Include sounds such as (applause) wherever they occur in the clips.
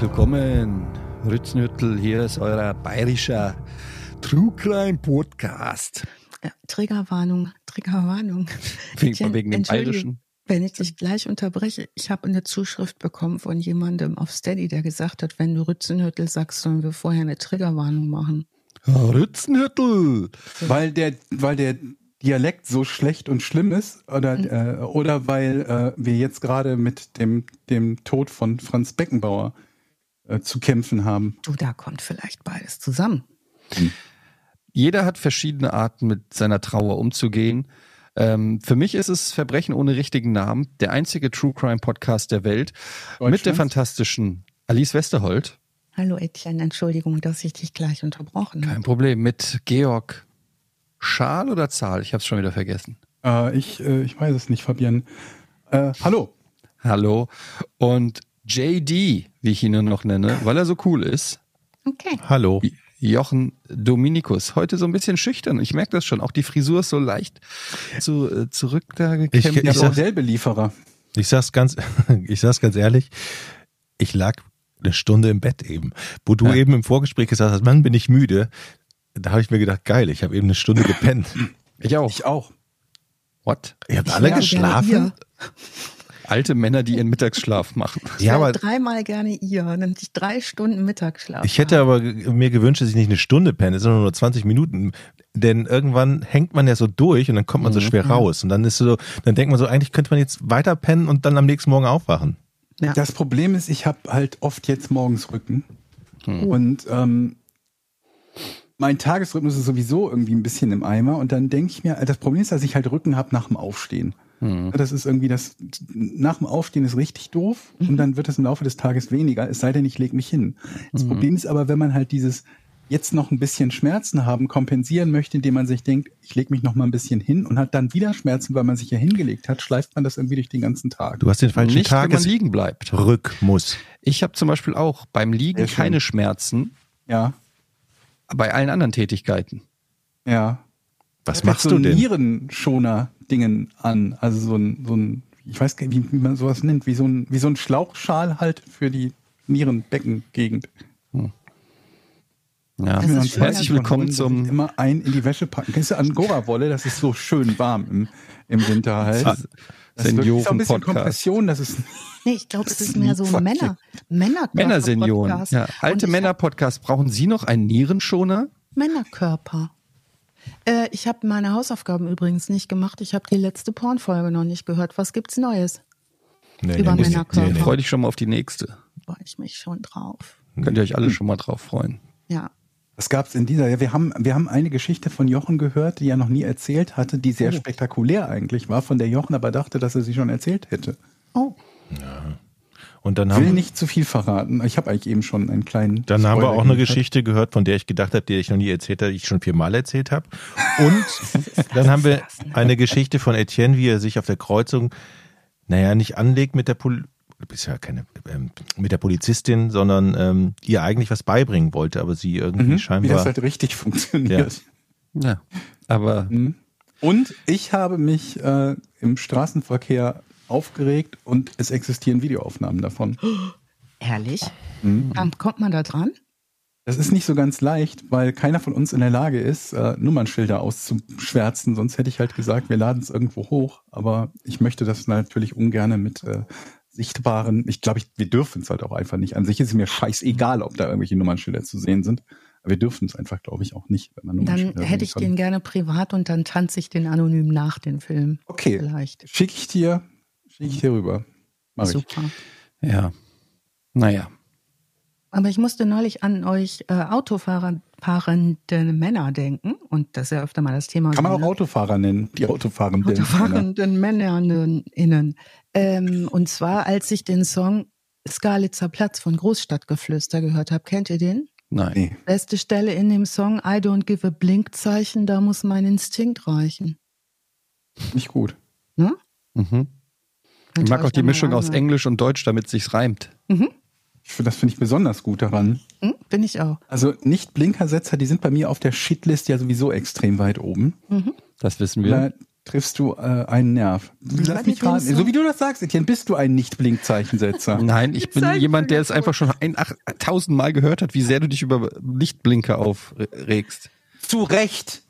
Herzlich willkommen. Rütznüttel, hier ist euer bayerischer True Crime Podcast. Ja, Triggerwarnung, Triggerwarnung. Wegen, wegen dem bayerischen. Wenn ich dich gleich unterbreche, ich habe eine Zuschrift bekommen von jemandem auf Steady, der gesagt hat, wenn du Rützenhüttel sagst, sollen wir vorher eine Triggerwarnung machen. Rützenhüttel! Weil der, weil der Dialekt so schlecht und schlimm ist oder, Mhm. äh, oder weil äh, wir jetzt gerade mit dem, dem Tod von Franz Beckenbauer äh, zu kämpfen haben. Du, da kommt vielleicht beides zusammen. Jeder hat verschiedene Arten, mit seiner Trauer umzugehen. Ähm, für mich ist es Verbrechen ohne richtigen Namen, der einzige True Crime Podcast der Welt, mit der fantastischen Alice Westerholt. Hallo Etienne, Entschuldigung, dass ich dich gleich unterbrochen habe. Kein Problem. Mit Georg Schal oder Zahl? Ich habe es schon wieder vergessen. Äh, ich, äh, ich weiß es nicht, Fabian. Äh, hallo. Hallo. Und JD, wie ich ihn nur noch nenne, weil er so cool ist. Okay. Hallo. Jochen Dominikus. Heute so ein bisschen schüchtern. Ich merke das schon. Auch die Frisur ist so leicht zu, äh, zurück da gekämmt. Ich- ich sag- Bordellbelieferer. Ich sag's ganz, (laughs) ich sag's ganz ehrlich. Ich lag eine Stunde im Bett eben. Wo du Ja. eben im Vorgespräch gesagt hast, Mann, bin ich müde. Da habe ich mir gedacht, geil, ich habe eben eine Stunde gepennt. ich auch. Ich auch. What? Ihr habt Ich alle geschlafen? Alte Männer, die ihren Mittagsschlaf machen. Ich Ja, aber dreimal gerne ihr, nämlich drei Stunden Mittagsschlaf. ich hätte aber mir gewünscht, dass ich nicht eine Stunde penne, sondern nur 20 Minuten. Denn irgendwann hängt man ja so durch und dann kommt man so schwer raus. Und dann ist so, dann denkt man so, eigentlich könnte man jetzt weiter pennen und dann am nächsten Morgen aufwachen. Ja. Das Problem ist, ich habe halt oft jetzt morgens Rücken. Und ähm, mein Tagesrhythmus ist sowieso irgendwie ein bisschen im Eimer. Und dann denke ich mir, das Problem ist, dass ich halt Rücken habe nach dem Aufstehen. Das ist irgendwie das, nach dem Aufstehen ist richtig doof und dann wird es im Laufe des Tages weniger, es sei denn, ich lege mich hin. Das Problem ist aber, wenn man halt dieses jetzt noch ein bisschen Schmerzen haben, kompensieren möchte, indem man sich denkt, ich lege mich noch mal ein bisschen hin und hat dann wieder Schmerzen, weil man sich ja hingelegt hat, schleift man das irgendwie durch den ganzen Tag. Du hast den falschen Nicht, wenn man Tages liegen bleibt. Rhythmus. Ich habe zum Beispiel auch beim Liegen Sehr schön. keine Schmerzen, Ja, bei allen anderen Tätigkeiten. ja. Was machst so du denn? Nierenschoner-Dingen an. Also so ein, so ein, ich weiß gar nicht, wie, man sowas nennt, wie so ein, wie so ein Schlauchschal halt für die Nierenbeckengegend. Ja. Das ist Mir schön, Herzlich willkommen zum immer ein in die Wäsche packen. Kennst du Angora-Wolle? Das ist so schön warm im, im Winter halt. Das ist auch ein bisschen Senioren-Podcast. Kompression, das ist (laughs) Nee, ich glaube, es ist (laughs) mehr so ein Fuck Männer, Männer Männersenioren. Podcast. Ja. Alte Männer-Podcast. Brauchen Sie noch einen Nierenschoner? Männerkörper. Äh, ich habe meine Hausaufgaben übrigens nicht gemacht. Ich habe die letzte Pornfolge noch nicht gehört. Was gibt's Neues? Nee, Über nee, Männerkörper. nee, nee. Freu dich schon mal auf die nächste. Freue ich mich schon drauf. Könnt ihr euch alle schon mal drauf freuen. Ja. Was gab's in dieser? Ja, wir haben, wir haben eine Geschichte von Jochen gehört, die er noch nie erzählt hatte, die sehr spektakulär eigentlich war, von der Jochen aber dachte, dass er sie schon erzählt hätte. Oh, Und dann Ich will haben, nicht zu viel verraten. Ich habe eigentlich eben schon einen kleinen. dann haben wir Spoiler auch eine. Geschichte gehört, von der ich gedacht habe, die ich noch nie erzählt habe, die ich schon viermal erzählt habe. Und (laughs) dann haben wir eine Geschichte von Etienne, wie er sich auf der Kreuzung, naja, nicht anlegt mit der Pol bist ja keine, ähm, mit der Polizistin, sondern ähm, ihr eigentlich was beibringen wollte, aber sie irgendwie Mhm, wie scheinbar. das halt richtig funktioniert. Ja. Aber Mhm. Und ich habe mich äh, im Straßenverkehr aufgeregt und es existieren Videoaufnahmen davon. ehrlich? Mhm. Dann kommt man da dran? Das ist nicht so ganz leicht, weil keiner von uns in der Lage ist, äh, Nummernschilder auszuschwärzen. Sonst hätte ich halt gesagt, wir laden es irgendwo hoch. Aber ich möchte das natürlich ungern mit äh, sichtbaren. Ich glaube, wir dürfen es halt auch einfach nicht. An sich ist es mir scheißegal, ob da irgendwelche Nummernschilder zu sehen sind. Aber wir dürfen es einfach, glaube ich, auch nicht. Wenn man Dann Nummernschilder hätte ich sehen den kann. gerne privat und dann tanze ich den anonym nach den Film. Okay, Vielleicht. schicke ich dir, schicke ich dir rüber. Mach ich. Super. ja. Naja. Aber ich musste neulich an euch äh, Autofahrende Männer denken. Und das ist ja öfter mal das Thema. Kann man auch? Autofahrer nennen, die Autofahrenden. Autofahrenden Männerinnen. Ähm, und zwar, als ich den Song Skalitzer Platz von Großstadtgeflüster gehört habe. Kennt ihr den? Nein. Nee. Beste Stelle in dem Song I don't give a Blinkzeichen, da muss mein Instinkt reichen. Nicht gut. Ne? Mhm. Ich mag auch die Mischung aus Englisch und Deutsch, damit sich's reimt. Mhm. Ich find, das finde ich besonders gut daran. Hm, bin ich auch. Also nicht Blinkersetzer, die sind bei mir auf der Shitlist ja sowieso extrem weit oben. Mhm. Das wissen wir. Da triffst du äh, einen Nerv. Lass mich raten. So wie du das sagst, Etienne, bist du ein Nicht-Blinkzeichensetzer. (laughs) Nein, ich bin jemand, der es einfach schon ein, ach, tausendmal gehört hat, wie sehr du dich über Lichtblinker aufregst. Zu Recht.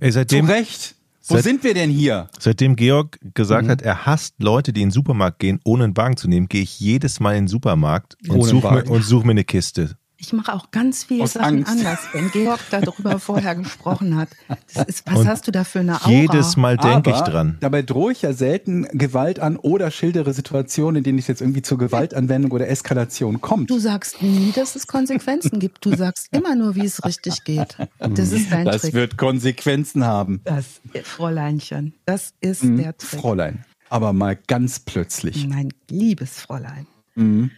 Ey, seitdem, Zu Recht. Wo Seit- sind wir denn hier? seitdem Georg gesagt hat, er hasst Leute, die in den Supermarkt gehen, ohne einen Wagen zu nehmen, gehe ich jedes Mal in den Supermarkt und suche mir, such mir eine Kiste. Ich mache auch ganz viele Aus Sachen Angst. anders, wenn Georg darüber (laughs) vorher gesprochen hat. Das ist, was Und hast du da für eine Aura? Jedes Mal denke ich dran. Dabei drohe ich ja selten Gewalt an oder schildere Situationen, in denen es jetzt irgendwie zur Gewaltanwendung oder Eskalation kommt. Du sagst nie, dass es Konsequenzen gibt. Du sagst immer nur, wie es richtig geht. Das ist dein Das Trick. wird Konsequenzen haben. das, Fräuleinchen, das ist Mhm. der Trick. Fräulein. Aber mal ganz plötzlich. Mein liebes Fräulein. Mhm.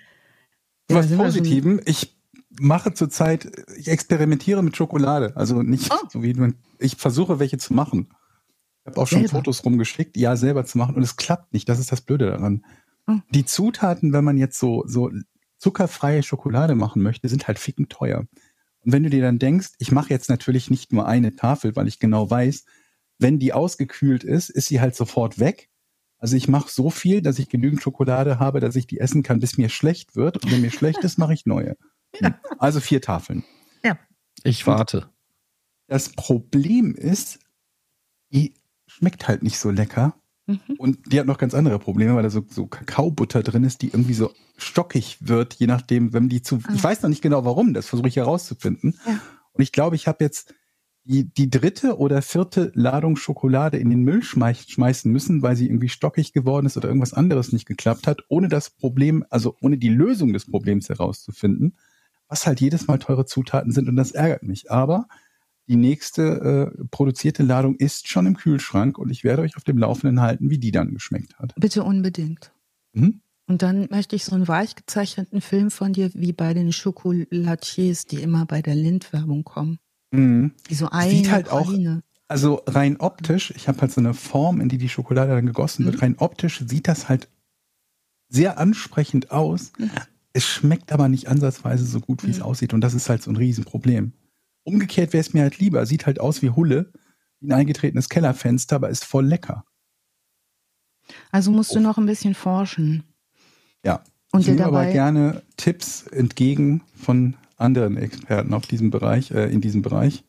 Ja, Was Positiven, ich mache zurzeit, ich experimentiere mit Schokolade. Also nicht Oh. so wie man, ich versuche welche zu machen. Ich habe auch schon Selber? Fotos rumgeschickt, ja, selber zu machen und es klappt nicht. Das ist das Blöde daran. Oh. Die Zutaten, wenn man jetzt so, so zuckerfreie Schokolade machen möchte, sind halt ficken teuer. Und wenn du dir dann denkst, ich mache jetzt natürlich nicht nur eine Tafel, weil ich genau weiß, wenn die ausgekühlt ist, ist sie halt sofort weg. Also ich mache so viel, dass ich genügend Schokolade habe, dass ich die essen kann, bis mir schlecht wird. Und wenn mir schlecht ist, mache ich neue. Also vier Tafeln. Ich warte. Das Problem ist, die schmeckt halt nicht so lecker. Mhm. Und die hat noch ganz andere Probleme, weil da so, so Kakaobutter drin ist, die irgendwie so stockig wird, je nachdem, wenn die zu. Ah. Ich weiß noch nicht genau warum, das versuche ich herauszufinden. Ja. Und ich glaube, ich habe jetzt die, die dritte oder vierte Ladung Schokolade in den Müll schmeiß, schmeißen müssen, weil sie irgendwie stockig geworden ist oder irgendwas anderes nicht geklappt hat, ohne das Problem, also ohne die Lösung des Problems herauszufinden, was halt jedes Mal teure Zutaten sind und das ärgert mich. Aber die nächste äh, produzierte Ladung ist schon im Kühlschrank und ich werde euch auf dem Laufenden halten, wie die dann geschmeckt hat. Bitte unbedingt. Mhm. Und dann möchte ich so einen weich gezeichneten Film von dir, wie bei den Chocolatiers, die immer bei der Lind-Werbung kommen. Mhm. Die so eine Sieht halt auch-. Also rein optisch, ich habe halt so eine Form, in die die Schokolade dann gegossen wird. Mhm. Rein optisch sieht das halt sehr ansprechend aus. Mhm. Es schmeckt aber nicht ansatzweise so gut, wie es Mhm. aussieht. Und das ist halt so ein Riesenproblem. Umgekehrt wäre es mir halt lieber. Sieht halt aus wie Hulle, wie ein eingetretenes Kellerfenster, aber ist voll lecker. Also musst du noch ein bisschen forschen. Ja. Und ich nehme aber gerne Tipps entgegen von anderen Experten auf diesem Bereich, äh, in diesem Bereich.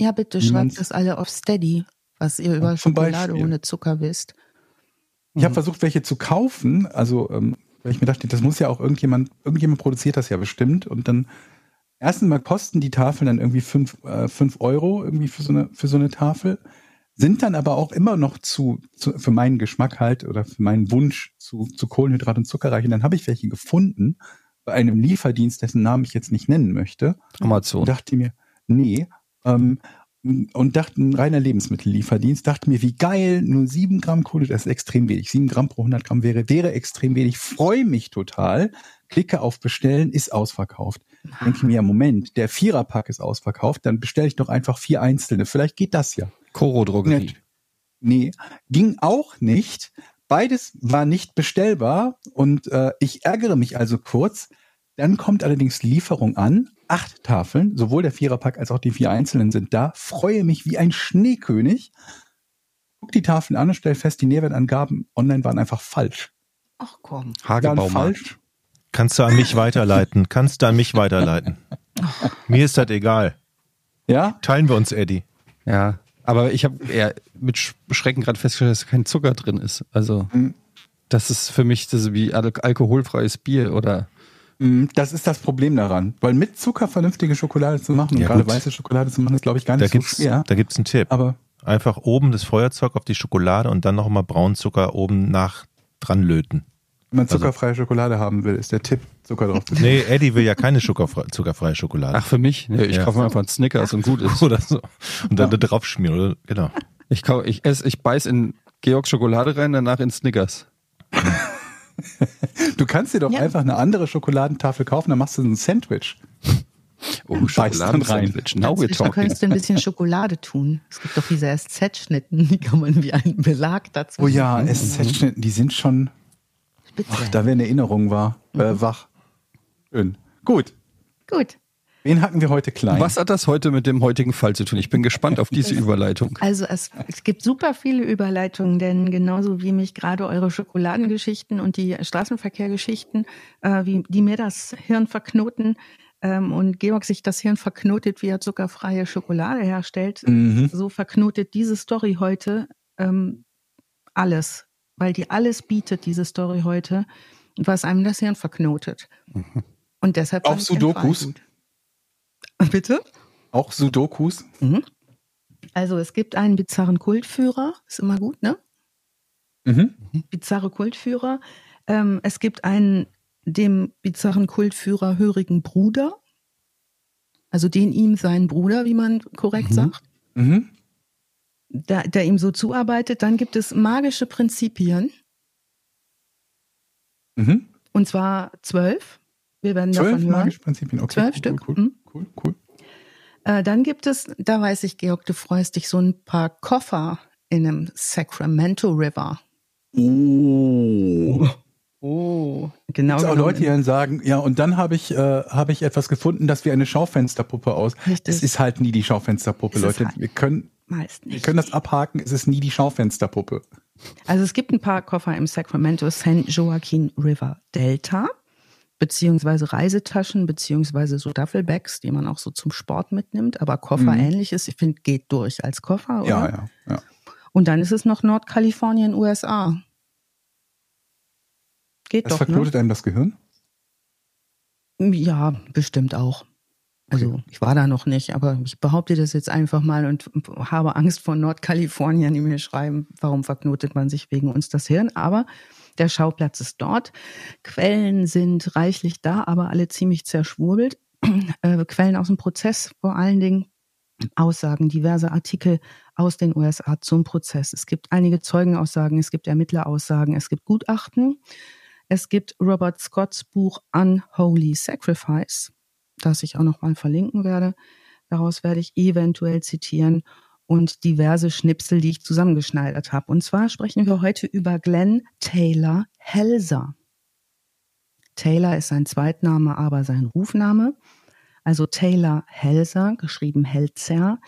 Ja, bitte schreibt das alle auf Steady, was ihr über Schokolade Beispiel. ohne Zucker wisst. Ich habe versucht, welche zu kaufen, also ähm, weil ich mir dachte, das muss ja auch irgendjemand, irgendjemand produziert das ja bestimmt. Und dann erstens mal kosten die Tafeln dann irgendwie fünf, äh, fünf Euro irgendwie für so eine für so eine Tafel, sind dann aber auch immer noch zu, zu für meinen Geschmack halt oder für meinen Wunsch zu, zu Kohlenhydrat und zuckerreich. Und dann habe ich welche gefunden bei einem Lieferdienst, dessen Namen ich jetzt nicht nennen möchte. Amazon. Und dachte mir, nee. Ähm, und dachte, ein reiner Lebensmittellieferdienst, dachte mir, wie geil, nur sieben Gramm Kohlenhydrat, das ist extrem wenig. Sieben Gramm pro 100 Gramm wäre, wäre extrem wenig. Freue mich total. Klicke auf Bestellen, ist ausverkauft. Denke ich mir, ja, Moment, der Viererpack ist ausverkauft, dann bestelle ich doch einfach vier einzelne. Vielleicht geht das ja. Coro Drogerie. Nett. Nee, ging auch nicht. Beides war nicht bestellbar und äh, ich ärgere mich also kurz. Dann kommt allerdings Lieferung an. Acht Tafeln, sowohl der Viererpack als auch die vier einzelnen sind da. Freue mich wie ein Schneekönig. Guck die Tafeln an und stell fest, die Nährwertangaben online waren einfach falsch. Ach komm. Hagebaumarkt. falsch. Kannst du an mich weiterleiten? Kannst du an mich weiterleiten? Mir ist das egal. Ja, Teilen wir uns, Eddie. Ja, aber ich habe eher mit Sch- Schrecken gerade festgestellt, dass kein Zucker drin ist. Also Mhm. das ist für mich das ist wie al alkoholfreies Bier oder das ist das Problem daran. Weil mit Zucker vernünftige Schokolade zu machen und Ja, gerade gut. weiße Schokolade zu machen, ist glaube ich gar Da nicht so gibt's, schwer. da gibt's einen Tipp. Aber Einfach oben das Feuerzeug auf die Schokolade und dann nochmal Braunzucker oben nach dran löten. wenn man Also- zuckerfreie Schokolade haben will, ist der Tipp, Zucker drauf. (laughs) Nee, Eddie will ja keine zuckerfre zuckerfreie Schokolade. ach für mich, nee, ich Ja. kaufe mir einfach einen Snickers und gut ist. (laughs) oder so. Und dann Ja. da drauf schmieren, oder? Genau. Ich kau, ich esse, ich beiß in Georgs Schokolade rein, danach in Snickers. (laughs) (laughs) Du kannst dir doch Ja. einfach eine andere Schokoladentafel kaufen, dann machst du so ein Sandwich. Oh, rein. Schokoladensandwich. Now we're talking. könntest du ein bisschen Schokolade tun. Es gibt doch diese SZ-Schnitten, die kann man wie einen Belag dazu. Oh ja, SZ-Schnitten, die sind schon, ach, da wäre eine Erinnerung war, äh, wach. Schön. Gut. Gut. Wen hacken wir heute klein? Was hat das heute mit dem heutigen Fall zu tun? Ich bin gespannt auf diese Überleitung. Also es, es gibt super viele Überleitungen, denn genauso wie mich gerade eure Schokoladengeschichten und die Straßenverkehrgeschichten, äh, wie die mir das Hirn verknoten ähm, und Georg sich das Hirn verknotet, wie er zuckerfreie Schokolade herstellt, Mhm. so verknotet diese Story heute ähm, alles, weil die alles bietet, diese Story heute, was einem das Hirn verknotet. Und deshalb Auch Sudokus? (laughs) Bitte? Auch Sudokus? Mhm. Also es gibt einen bizarren Kultführer, ist immer gut, ne? Mhm. Bizarre Kultführer. Ähm, es gibt einen dem bizarren Kultführer hörigen Bruder, also den ihm seinen Bruder, wie man korrekt Mhm. sagt, Mhm. der, der ihm so zuarbeitet. Dann gibt es magische Prinzipien, Mhm. und zwar zwölf. Wir werden Zwölf davon hören. magische Prinzipien. Okay, Zwölf cool, Stück. Cool, Mhm. cool, cool. Äh, dann gibt es, da weiß ich, Georg, du freust dich, so ein paar Koffer in einem Sacramento River. Oh. Oh, genau. Gibt auch Leute, die dann sagen, ja, und dann habe ich, äh, habe ich etwas gefunden, das wie eine Schaufensterpuppe aus. Richtig. Es ist halt nie die Schaufensterpuppe, es Leute. halt. Wir können, wir können das abhaken, es ist nie die Schaufensterpuppe. Also es gibt ein paar Koffer im Sacramento San Joaquin River Delta, beziehungsweise Reisetaschen, beziehungsweise so Duffelbags, die man auch so zum Sport mitnimmt, aber Koffer Mhm. ähnliches, ich finde, geht durch als Koffer, oder? Ja, ja, ja. Und dann ist es noch Nordkalifornien, USA. Geht Das doch, ne? verknotet einem das Gehirn? Ja, bestimmt auch. Also ich war da noch nicht, aber ich behaupte das jetzt einfach mal und habe Angst vor Nordkalifornien, die mir schreiben, warum verknotet man sich wegen uns das Hirn. Aber der Schauplatz ist dort. Quellen sind reichlich da, aber alle ziemlich zerschwurbelt. (clears throat) Äh, Quellen aus dem Prozess vor allen Dingen. Aussagen, diverse Artikel aus den USA zum Prozess. Es gibt einige Zeugenaussagen, es gibt Ermittleraussagen, es gibt Gutachten. Es gibt Robert Scotts Buch Unholy Sacrifice, das ich auch noch mal verlinken werde. Daraus werde ich eventuell zitieren und diverse Schnipsel, die ich zusammengeschneidert habe. Und zwar sprechen wir heute über Glenn Taylor Helser. Taylor ist sein Zweitname, aber sein Rufname. Also Taylor Helser, geschrieben Helzer,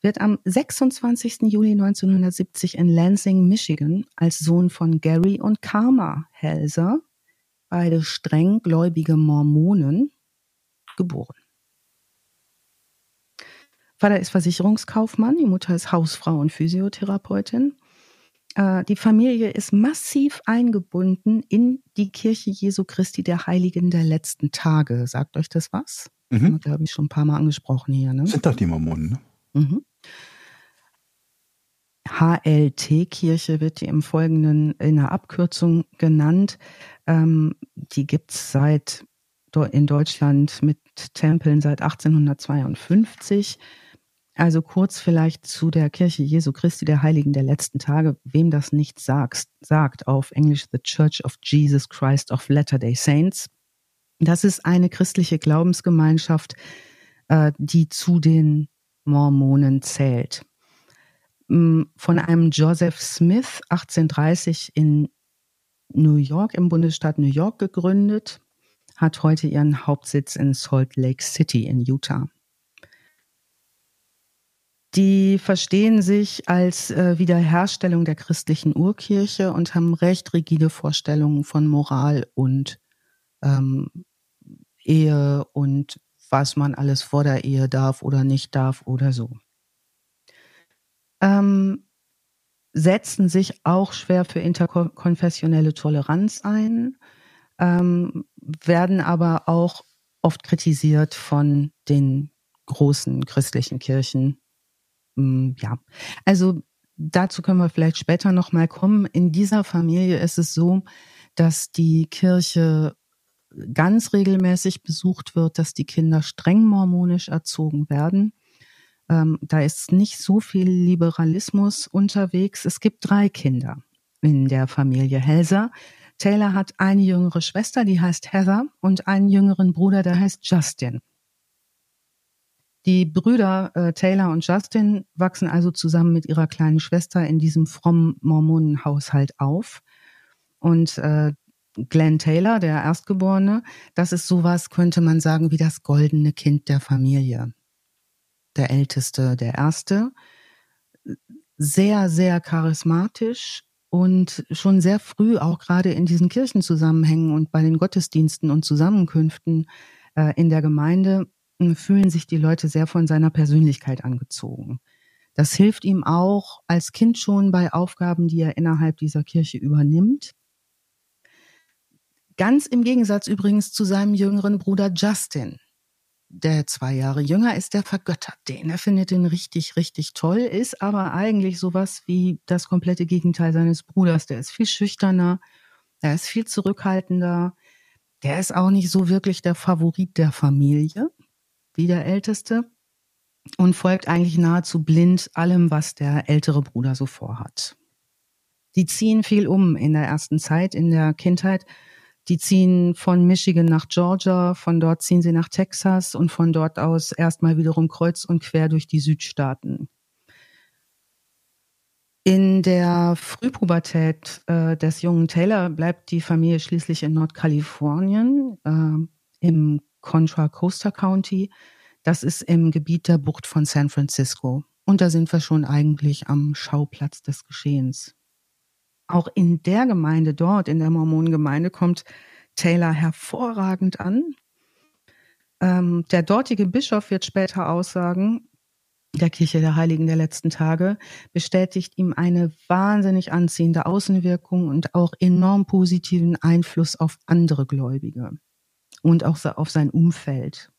wird am 26. Juli 1970 in Lansing, Michigan, als Sohn von Gary und Karma Helser, beide streng gläubige Mormonen, geboren. Vater ist Versicherungskaufmann, die Mutter ist Hausfrau und Physiotherapeutin. Äh, Die Familie ist massiv eingebunden in die Kirche Jesu Christi der Heiligen der letzten Tage. Sagt euch das was? Mhm. glaube ich, schon ein paar Mal angesprochen hier. Ne? Sind doch die Mormonen, ne? Mhm. HLT-Kirche wird die im Folgenden in der Abkürzung genannt. Ähm, die gibt's seit Do- in Deutschland mit Tempeln seit 1852. Also kurz vielleicht zu der Kirche Jesu Christi der Heiligen der letzten Tage. Wem das nicht sagt, sagt auf Englisch The Church of Jesus Christ of Latter-day Saints. Das ist eine christliche Glaubensgemeinschaft, äh, die zu den Mormonen zählt. Mm, Von einem Joseph Smith 1830 in New York, im Bundesstaat New York gegründet, hat heute ihren Hauptsitz in Salt Lake City in Utah. Die verstehen sich als äh, Wiederherstellung der christlichen Urkirche und haben recht rigide Vorstellungen von Moral und ähm, Ehe und was man alles vor der Ehe darf oder nicht darf oder so. Ähm, setzen sich auch schwer für interkonfessionelle Toleranz ein, ähm, werden aber auch oft kritisiert von den großen christlichen Kirchen. Mm, Ja, also dazu können wir vielleicht später noch mal kommen. In dieser Familie ist es so, dass die Kirche ganz regelmäßig besucht wird, dass die Kinder streng mormonisch erzogen werden. Ähm, da ist nicht so viel Liberalismus unterwegs. Es gibt drei Kinder in der Familie Helser. Taylor hat eine jüngere Schwester, die heißt Heather, und einen jüngeren Bruder, der heißt Justin. Die Brüder äh, Taylor und Justin wachsen also zusammen mit ihrer kleinen Schwester in diesem frommen Mormonenhaushalt auf. Und äh, Glenn Taylor, der Erstgeborene, das ist sowas, könnte man sagen, wie das goldene Kind der Familie. Der Älteste, der Erste. Sehr, sehr charismatisch und schon sehr früh, auch gerade in diesen Kirchenzusammenhängen und bei den Gottesdiensten und Zusammenkünften äh, in der Gemeinde, fühlen sich die Leute sehr von seiner Persönlichkeit angezogen. Das hilft ihm auch als Kind schon bei Aufgaben, die er innerhalb dieser Kirche übernimmt. Ganz im Gegensatz übrigens zu seinem jüngeren Bruder Justin, der zwei Jahre jünger ist, der vergöttert den. Er findet den richtig, richtig toll, ist aber eigentlich sowas wie das komplette Gegenteil seines Bruders. Der ist viel schüchterner, der ist viel zurückhaltender, der ist auch nicht so wirklich der Favorit der Familie wie der Älteste und folgt eigentlich nahezu blind allem, was der ältere Bruder so vorhat. Die ziehen viel um in der ersten Zeit, in der Kindheit. Die ziehen von Michigan nach Georgia, von dort ziehen sie nach Texas und von dort aus erstmal wiederum kreuz und quer durch die Südstaaten. In der Frühpubertät äh, des jungen Taylor bleibt die Familie schließlich in Nordkalifornien äh, im Contra Costa County. Das ist im Gebiet der Bucht von San Francisco. Und da sind wir schon eigentlich am Schauplatz des Geschehens. Auch in der Gemeinde dort, in der Mormonengemeinde, kommt Taylor hervorragend an. Ähm, der dortige Bischof wird später aussagen, der Kirche der Heiligen der letzten Tage, bestätigt ihm eine wahnsinnig anziehende Außenwirkung und auch enorm positiven Einfluss auf andere Gläubige und auch auf sein Umfeld.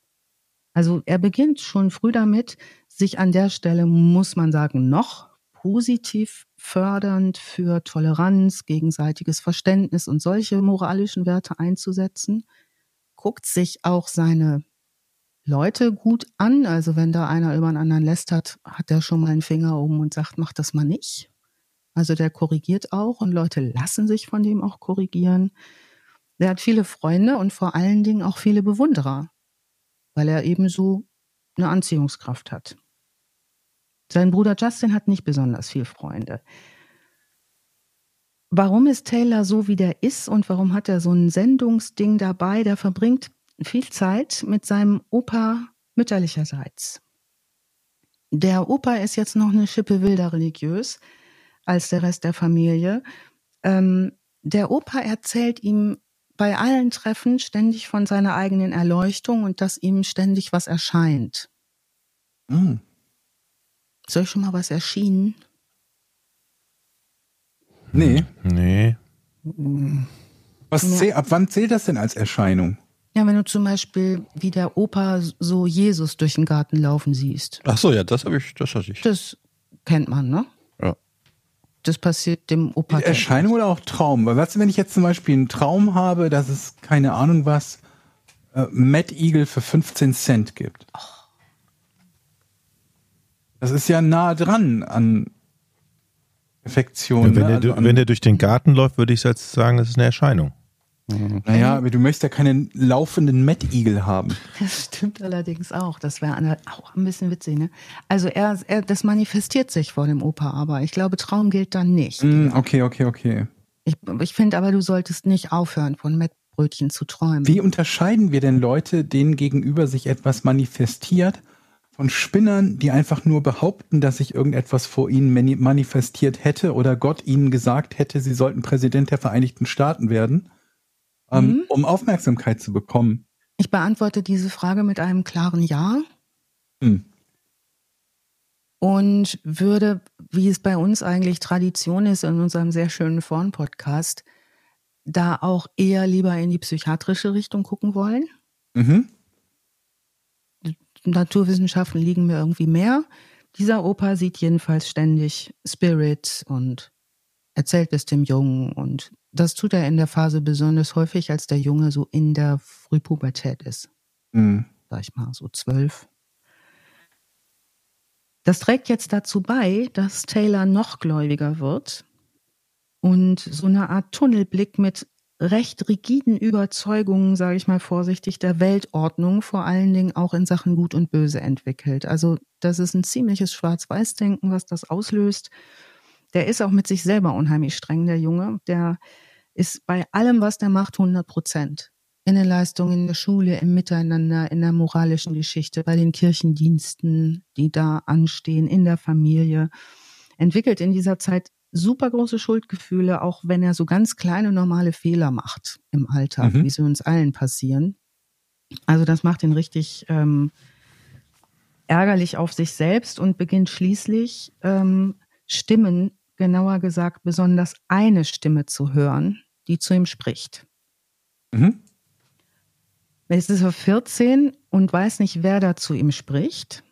Also er beginnt schon früh damit, sich an der Stelle, muss man sagen, noch positiv fördernd für Toleranz, gegenseitiges Verständnis und solche moralischen Werte einzusetzen, guckt sich auch seine Leute gut an. Also wenn da einer über einen anderen lästert, hat er schon mal einen Finger oben und sagt, mach das mal nicht. Also der korrigiert auch und Leute lassen sich von dem auch korrigieren. Der hat viele Freunde und vor allen Dingen auch viele Bewunderer weil er ebenso eine Anziehungskraft hat. Sein Bruder Justin hat nicht besonders viel Freunde. Warum ist Taylor so, wie der ist und warum hat er so ein Sendungsding dabei? Der verbringt viel Zeit mit seinem Opa mütterlicherseits. Der Opa ist jetzt noch eine Schippe wilder religiös als der Rest der Familie. Ähm, der Opa erzählt ihm bei allen Treffen ständig von seiner eigenen Erleuchtung und dass ihm ständig was erscheint. Mhm. Soll ich schon mal was erschienen? Nee. Nee. Was ja. zähl, ab wann zählt das denn als Erscheinung? Ja, wenn du zum Beispiel wie der Opa so Jesus durch den Garten laufen siehst. Ach so, ja, das habe ich, das hatte ich. Das kennt man, ne? Das passiert dem Opa. Erscheinung oder auch Traum? Weil weißt du, wenn ich jetzt zum Beispiel einen Traum habe, dass es keine Ahnung was äh, Mad Eagle für 15 Cent gibt. Oh. Das ist ja nah dran an Perfektion. Ja, wenn, ne? der, also wenn der durch den Garten läuft, würde ich jetzt sagen, das ist eine Erscheinung. Mhm. Naja, aber du möchtest ja keinen laufenden Eagle haben. Das stimmt allerdings auch. Das wäre auch ein bisschen witzig, ne? Also er, er, das manifestiert sich vor dem Opa, aber ich glaube, Traum gilt dann nicht. Mm, okay, okay, okay. Ich, ich finde aber, du solltest nicht aufhören, von Mettbrötchen zu träumen. Wie unterscheiden wir denn Leute, denen gegenüber sich etwas manifestiert, von Spinnern, die einfach nur behaupten, dass sich irgendetwas vor ihnen manifestiert hätte oder Gott ihnen gesagt hätte, sie sollten Präsident der Vereinigten Staaten werden? Ähm, mhm. um Aufmerksamkeit zu bekommen? Ich beantworte diese Frage mit einem klaren Ja. Mhm. Und würde, wie es bei uns eigentlich Tradition ist in unserem sehr schönen Vorn-Podcast, da auch eher lieber in die psychiatrische Richtung gucken wollen. Mhm. Naturwissenschaften liegen mir irgendwie mehr. Dieser Opa sieht jedenfalls ständig Spirit und erzählt es dem Jungen und das tut er in der Phase besonders häufig, als der Junge so in der Frühpubertät ist. Mhm. Sag ich mal, so zwölf. Das trägt jetzt dazu bei, dass Taylor noch gläubiger wird und so eine Art Tunnelblick mit recht rigiden Überzeugungen, sage ich mal vorsichtig, der Weltordnung, vor allen Dingen auch in Sachen Gut und Böse entwickelt. Also das ist ein ziemliches Schwarz-Weiß-Denken, was das auslöst. Der ist auch mit sich selber unheimlich streng, der Junge. Der ist bei allem, was der macht, 100 Prozent. In den Leistungen in der Schule, im Miteinander, in der moralischen Geschichte, bei den Kirchendiensten, die da anstehen, in der Familie. Entwickelt in dieser Zeit super große Schuldgefühle, auch wenn er so ganz kleine normale Fehler macht im Alltag, mhm. wie sie uns allen passieren. Also das macht ihn richtig ähm, ärgerlich auf sich selbst und beginnt schließlich ähm, Stimmen, genauer gesagt besonders eine Stimme zu hören, die zu ihm spricht. Mhm. Jetzt ist er 14 und weiß nicht, wer da zu ihm spricht,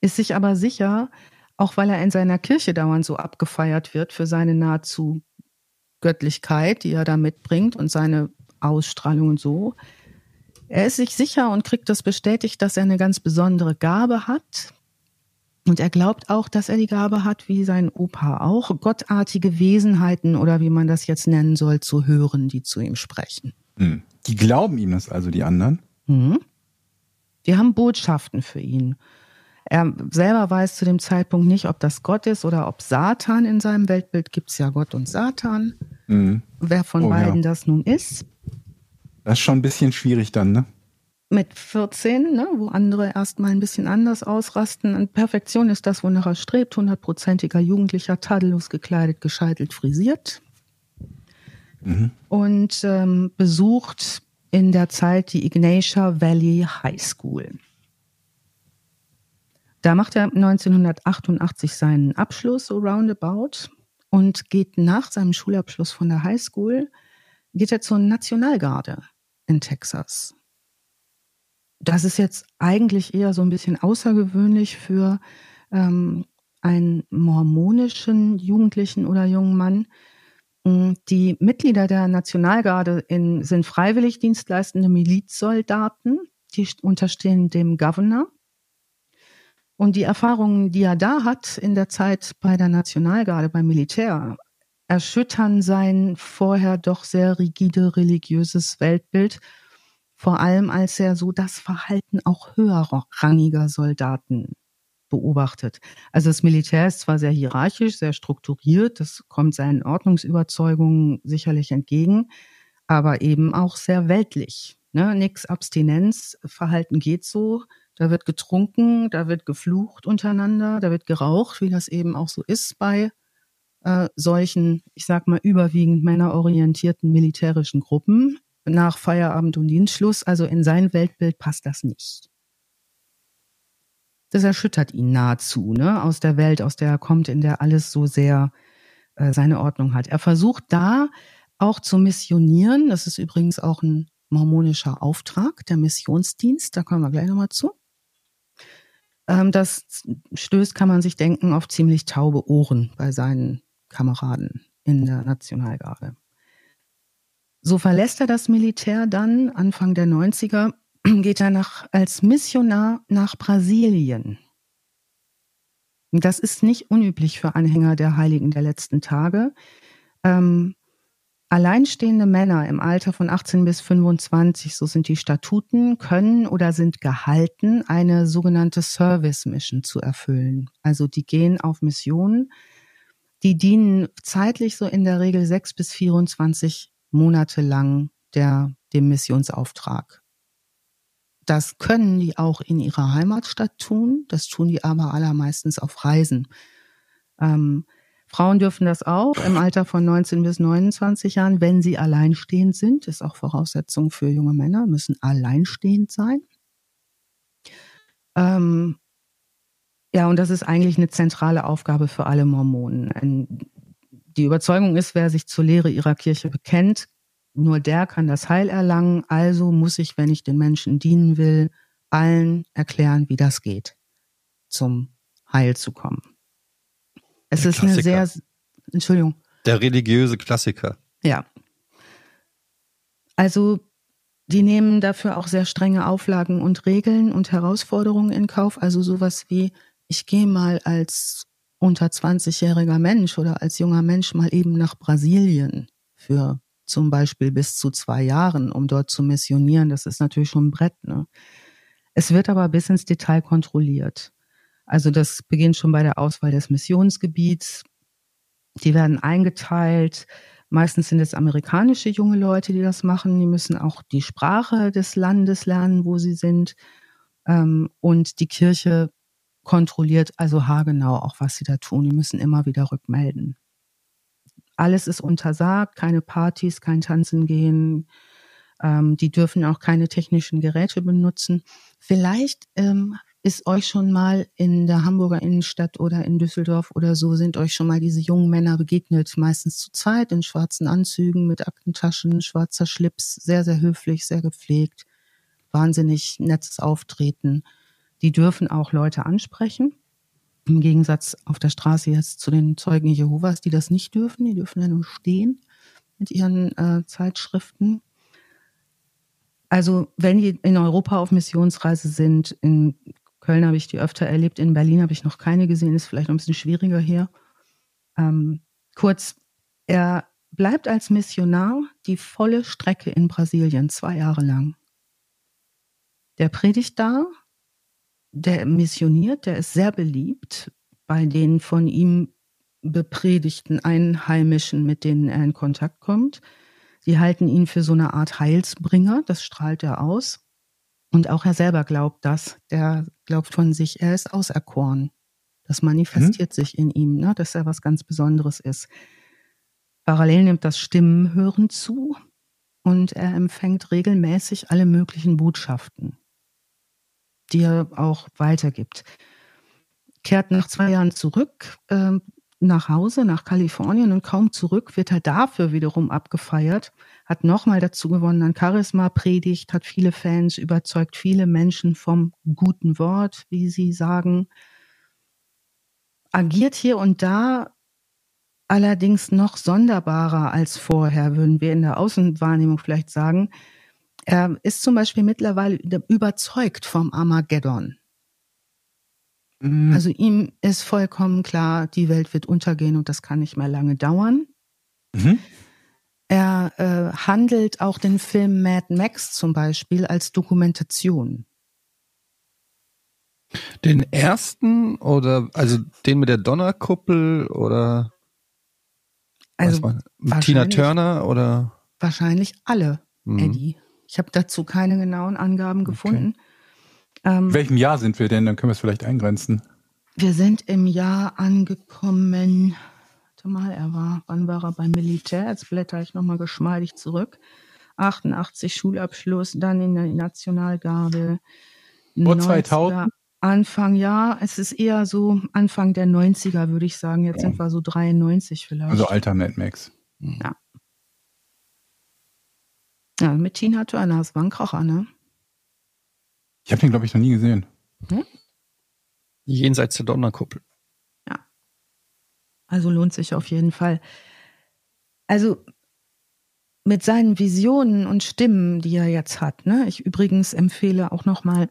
ist sich aber sicher, auch weil er in seiner Kirche dauernd so abgefeiert wird für seine nahezu Göttlichkeit, die er da mitbringt und seine Ausstrahlung und so. Er ist sich sicher und kriegt das bestätigt, dass er eine ganz besondere Gabe hat. Und er glaubt auch, dass er die Gabe hat, wie sein Opa auch, gottartige Wesenheiten oder wie man das jetzt nennen soll, zu hören, die zu ihm sprechen. Hm. Die glauben ihm das also, die anderen? Mhm. Die haben Botschaften für ihn. Er selber weiß zu dem Zeitpunkt nicht, ob das Gott ist oder ob Satan in seinem Weltbild gibt es ja Gott und Satan. Mhm. Wer von oh, beiden ja. das nun ist. Das ist schon ein bisschen schwierig dann, ne? Mit 14, ne, wo andere erstmal ein bisschen anders ausrasten. Und Perfektion ist das, wonach er strebt. Hundertprozentiger Jugendlicher, tadellos gekleidet, gescheitelt, frisiert. Mhm. Und ähm, besucht in der Zeit die Ignatia Valley High School. Da macht er 1988 seinen Abschluss, so roundabout, und geht nach seinem Schulabschluss von der High School, geht er zur Nationalgarde in Texas. Das ist jetzt eigentlich eher so ein bisschen außergewöhnlich für ähm, einen mormonischen Jugendlichen oder jungen Mann. Mm, die Mitglieder der Nationalgarde in, sind freiwillig dienstleistende Milizsoldaten, die unterstehen dem Governor und die Erfahrungen, die er da hat in der Zeit bei der Nationalgarde, beim Militär, erschüttern sein vorher doch sehr rigide religiöses Weltbild, vor allem als er so das Verhalten auch höherrangiger Soldaten beobachtet. Also das Militär ist zwar sehr hierarchisch, sehr strukturiert, das kommt seinen Ordnungsüberzeugungen sicherlich entgegen, aber eben auch sehr weltlich. Ne? Nix Abstinenz, Verhalten geht so, da wird getrunken, da wird geflucht untereinander, da wird geraucht, wie das eben auch so ist bei äh, solchen, ich sag mal, überwiegend männerorientierten militärischen Gruppen nach Feierabend und Dienstschluss. Also in sein Weltbild passt das nicht. Das erschüttert ihn nahezu, ne, aus der Welt, aus der er kommt, in der alles so sehr äh, seine Ordnung hat. Er versucht da auch zu missionieren. Das ist übrigens auch ein mormonischer Auftrag, der Missionsdienst. Da kommen wir gleich nochmal zu. Ähm, das stößt, kann man sich denken, auf ziemlich taube Ohren bei seinen Kameraden in der Nationalgarde. So verlässt er das Militär dann Anfang der 90er, (clears throat) geht er nach, als Missionar nach Brasilien. Das ist nicht unüblich für Anhänger der Heiligen der letzten Tage. Ähm, Alleinstehende Männer im Alter von 18 bis 25, so sind die Statuten, können oder sind gehalten, eine sogenannte Service Mission zu erfüllen. Also die gehen auf Missionen, die dienen zeitlich so in der Regel sechs bis 24 Monate lang der, dem Missionsauftrag. Das können die auch in ihrer Heimatstadt tun, das tun die aber allermeistens auf Reisen. Ähm, Frauen dürfen das auch im Alter von 19 bis 29 Jahren, wenn sie alleinstehend sind. Ist auch Voraussetzung für junge Männer, müssen alleinstehend sein. Ähm, ja, und das ist eigentlich eine zentrale Aufgabe für alle Mormonen. Die Überzeugung ist, wer sich zur Lehre ihrer Kirche bekennt, nur der kann das Heil erlangen. Also muss ich, wenn ich den Menschen dienen will, allen erklären, wie das geht, zum Heil zu kommen. Es Der ist Klassiker. eine sehr, Entschuldigung. Der religiöse Klassiker. Ja. Also, die nehmen dafür auch sehr strenge Auflagen und Regeln und Herausforderungen in Kauf. Also sowas wie, ich gehe mal als unter 20-jähriger Mensch oder als junger Mensch mal eben nach Brasilien für zum Beispiel bis zu zwei Jahren, um dort zu missionieren. Das ist natürlich schon ein Brett. Ne? Es wird aber bis ins Detail kontrolliert. Also das beginnt schon bei der Auswahl des Missionsgebiets. Die werden eingeteilt. Meistens sind es amerikanische junge Leute, die das machen. Die müssen auch die Sprache des Landes lernen, wo sie sind. Ähm, und die Kirche kontrolliert also haargenau auch, was sie da tun. Die müssen immer wieder rückmelden. Alles ist untersagt, keine Partys, kein Tanzen gehen. Ähm, die dürfen auch keine technischen Geräte benutzen. Vielleicht ähm, ist euch schon mal in der Hamburger Innenstadt oder in Düsseldorf oder so, sind euch schon mal diese jungen Männer begegnet, meistens zu zweit in schwarzen Anzügen mit Aktentaschen, schwarzer Schlips, sehr, sehr höflich, sehr gepflegt, wahnsinnig nettes Auftreten. Die dürfen auch Leute ansprechen. Im Gegensatz auf der Straße jetzt zu den Zeugen Jehovas, die das nicht dürfen. Die dürfen ja nur stehen mit ihren äh, Zeitschriften. Also wenn die in Europa auf Missionsreise sind, in Köln habe ich die öfter erlebt, in Berlin habe ich noch keine gesehen, ist vielleicht ein bisschen schwieriger hier. Ähm, kurz, er bleibt als Missionar die volle Strecke in Brasilien, zwei Jahre lang. Der predigt da, der missioniert, der ist sehr beliebt bei den von ihm bepredigten Einheimischen, mit denen er in Kontakt kommt. Die halten ihn für so eine Art Heilsbringer, das strahlt er aus. Und auch er selber glaubt das. Der glaubt von sich, er ist auserkoren. Das manifestiert mhm. sich in ihm, ne, dass er was ganz Besonderes ist. Parallel nimmt das Stimmenhören zu und er empfängt regelmäßig alle möglichen Botschaften die er auch weitergibt. Kehrt nach zwei Jahren zurück äh, nach Hause, nach Kalifornien und kaum zurück wird er dafür wiederum abgefeiert, hat nochmal dazu gewonnen an Charisma, predigt, hat viele Fans, überzeugt viele Menschen vom guten Wort, wie sie sagen, agiert hier und da allerdings noch sonderbarer als vorher, würden wir in der Außenwahrnehmung vielleicht sagen. Er ist zum Beispiel mittlerweile überzeugt vom Armageddon. Mhm. Also ihm ist vollkommen klar, die Welt wird untergehen und das kann nicht mehr lange dauern. Mhm. Er äh, handelt auch den Film Mad Max zum Beispiel als Dokumentation. Den ersten oder also den mit der Donnerkuppel oder also Tina Turner oder wahrscheinlich alle, mhm. Eddie. Ich habe dazu keine genauen Angaben gefunden. Okay. Ähm, welchem Jahr sind wir denn? Dann können wir es vielleicht eingrenzen. Wir sind im Jahr angekommen. Warte mal, er war, wann war er beim Militär? Jetzt blätter ich nochmal geschmeidig zurück. 88 Schulabschluss, dann in der Nationalgarde. Vor 2000? Anfang, ja, es ist eher so Anfang der 90er, würde ich sagen. Jetzt ja. sind wir so 93 vielleicht. Also alter Mad Max. Ja. Ja, mit Tina Turner, das war ein Kracher, ne? Ich habe den, glaube ich, noch nie gesehen. Hm? Jenseits der Donnerkuppel. Ja. Also lohnt sich auf jeden Fall. Also mit seinen Visionen und Stimmen, die er jetzt hat. Ne? Ich übrigens empfehle auch nochmal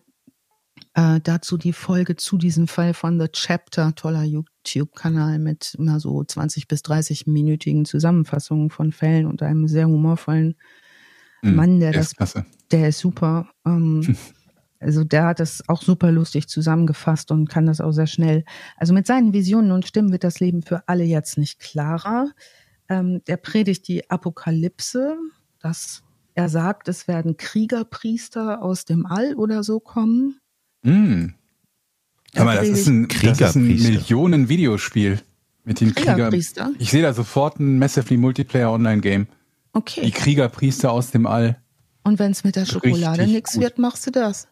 äh, dazu die Folge zu diesem Fall von The Chapter, toller YouTube-Kanal mit immer so 20 bis 30 minütigen Zusammenfassungen von Fällen und einem sehr humorvollen mhm, Mann, der das, klasse. der ist super. Ähm, (laughs) also der hat das auch super lustig zusammengefasst und kann das auch sehr schnell. Also mit seinen Visionen und Stimmen wird das Leben für alle jetzt nicht klarer. Ähm, der predigt die Apokalypse, dass er sagt, es werden Kriegerpriester aus dem All oder so kommen. Mm. Aber das ist ein, das ist ein Millionen-Videospiel mit den Kriegerpriester. Krieger ich sehe da sofort ein Massively Multiplayer Online-Game. Okay. Die Kriegerpriester aus dem All. Und wenn es mit der Schokolade nichts wird, machst du das?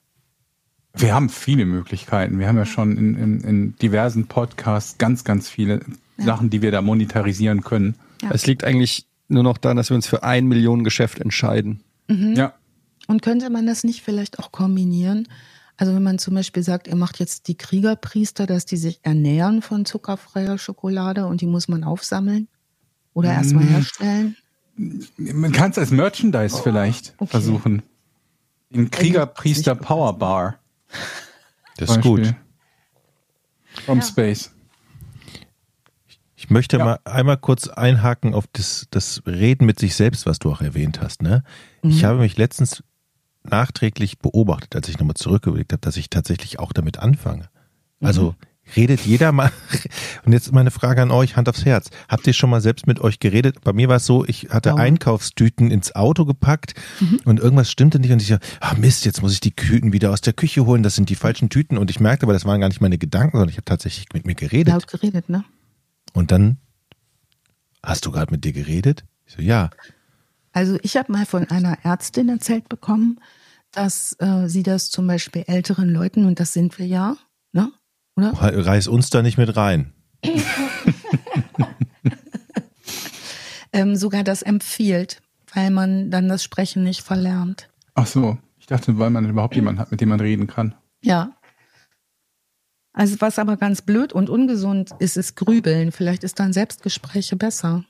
Wir haben viele Möglichkeiten. Wir haben ja schon in, in, in diversen Podcasts ganz, ganz viele ja. Sachen, die wir da monetarisieren können. Ja. Es liegt eigentlich nur noch daran, dass wir uns für ein Millionen Geschäft entscheiden. Mhm. Ja. Und könnte man das nicht vielleicht auch kombinieren? Also wenn man zum Beispiel sagt, er macht jetzt die Kriegerpriester, dass die sich ernähren von zuckerfreier Schokolade und die muss man aufsammeln oder erstmal mhm. herstellen? Man kann es als Merchandise oh, vielleicht okay. versuchen. In Kriegerpriester Power Bar. (laughs) Das ist gut. From ja. Space. Ich möchte ja. mal einmal kurz einhaken auf das, das Reden mit sich selbst, was du auch erwähnt hast. Ne? Mhm. Ich habe mich letztens nachträglich beobachtet, als ich nochmal zurückgeblickt habe, dass ich tatsächlich auch damit anfange. Also mhm. Redet jeder mal. (laughs) Und jetzt meine Frage an euch, Hand aufs Herz. Habt ihr schon mal selbst mit euch geredet? Bei mir war es so, ich hatte Dauer. Einkaufstüten ins Auto gepackt und irgendwas stimmte nicht und ich so, ah Mist, jetzt muss ich die Tüten wieder aus der Küche holen, das sind die falschen Tüten und ich merkte aber, das waren gar nicht meine Gedanken, sondern ich habe tatsächlich mit mir geredet. Laut geredet, ne? Und dann, hast du gerade mit dir geredet? Ich so, ja. Also ich habe mal von einer Ärztin erzählt bekommen, dass äh, sie das zum Beispiel älteren Leuten, und das sind wir ja? Oder? Reiß uns da nicht mit rein. (laughs) Ähm, sogar das empfiehlt, weil man dann das Sprechen nicht verlernt. Ach so, ich dachte, weil man überhaupt jemanden hat, mit dem man reden kann. Ja. Also was aber ganz blöd und ungesund ist, ist Grübeln. Vielleicht ist dann Selbstgespräche besser.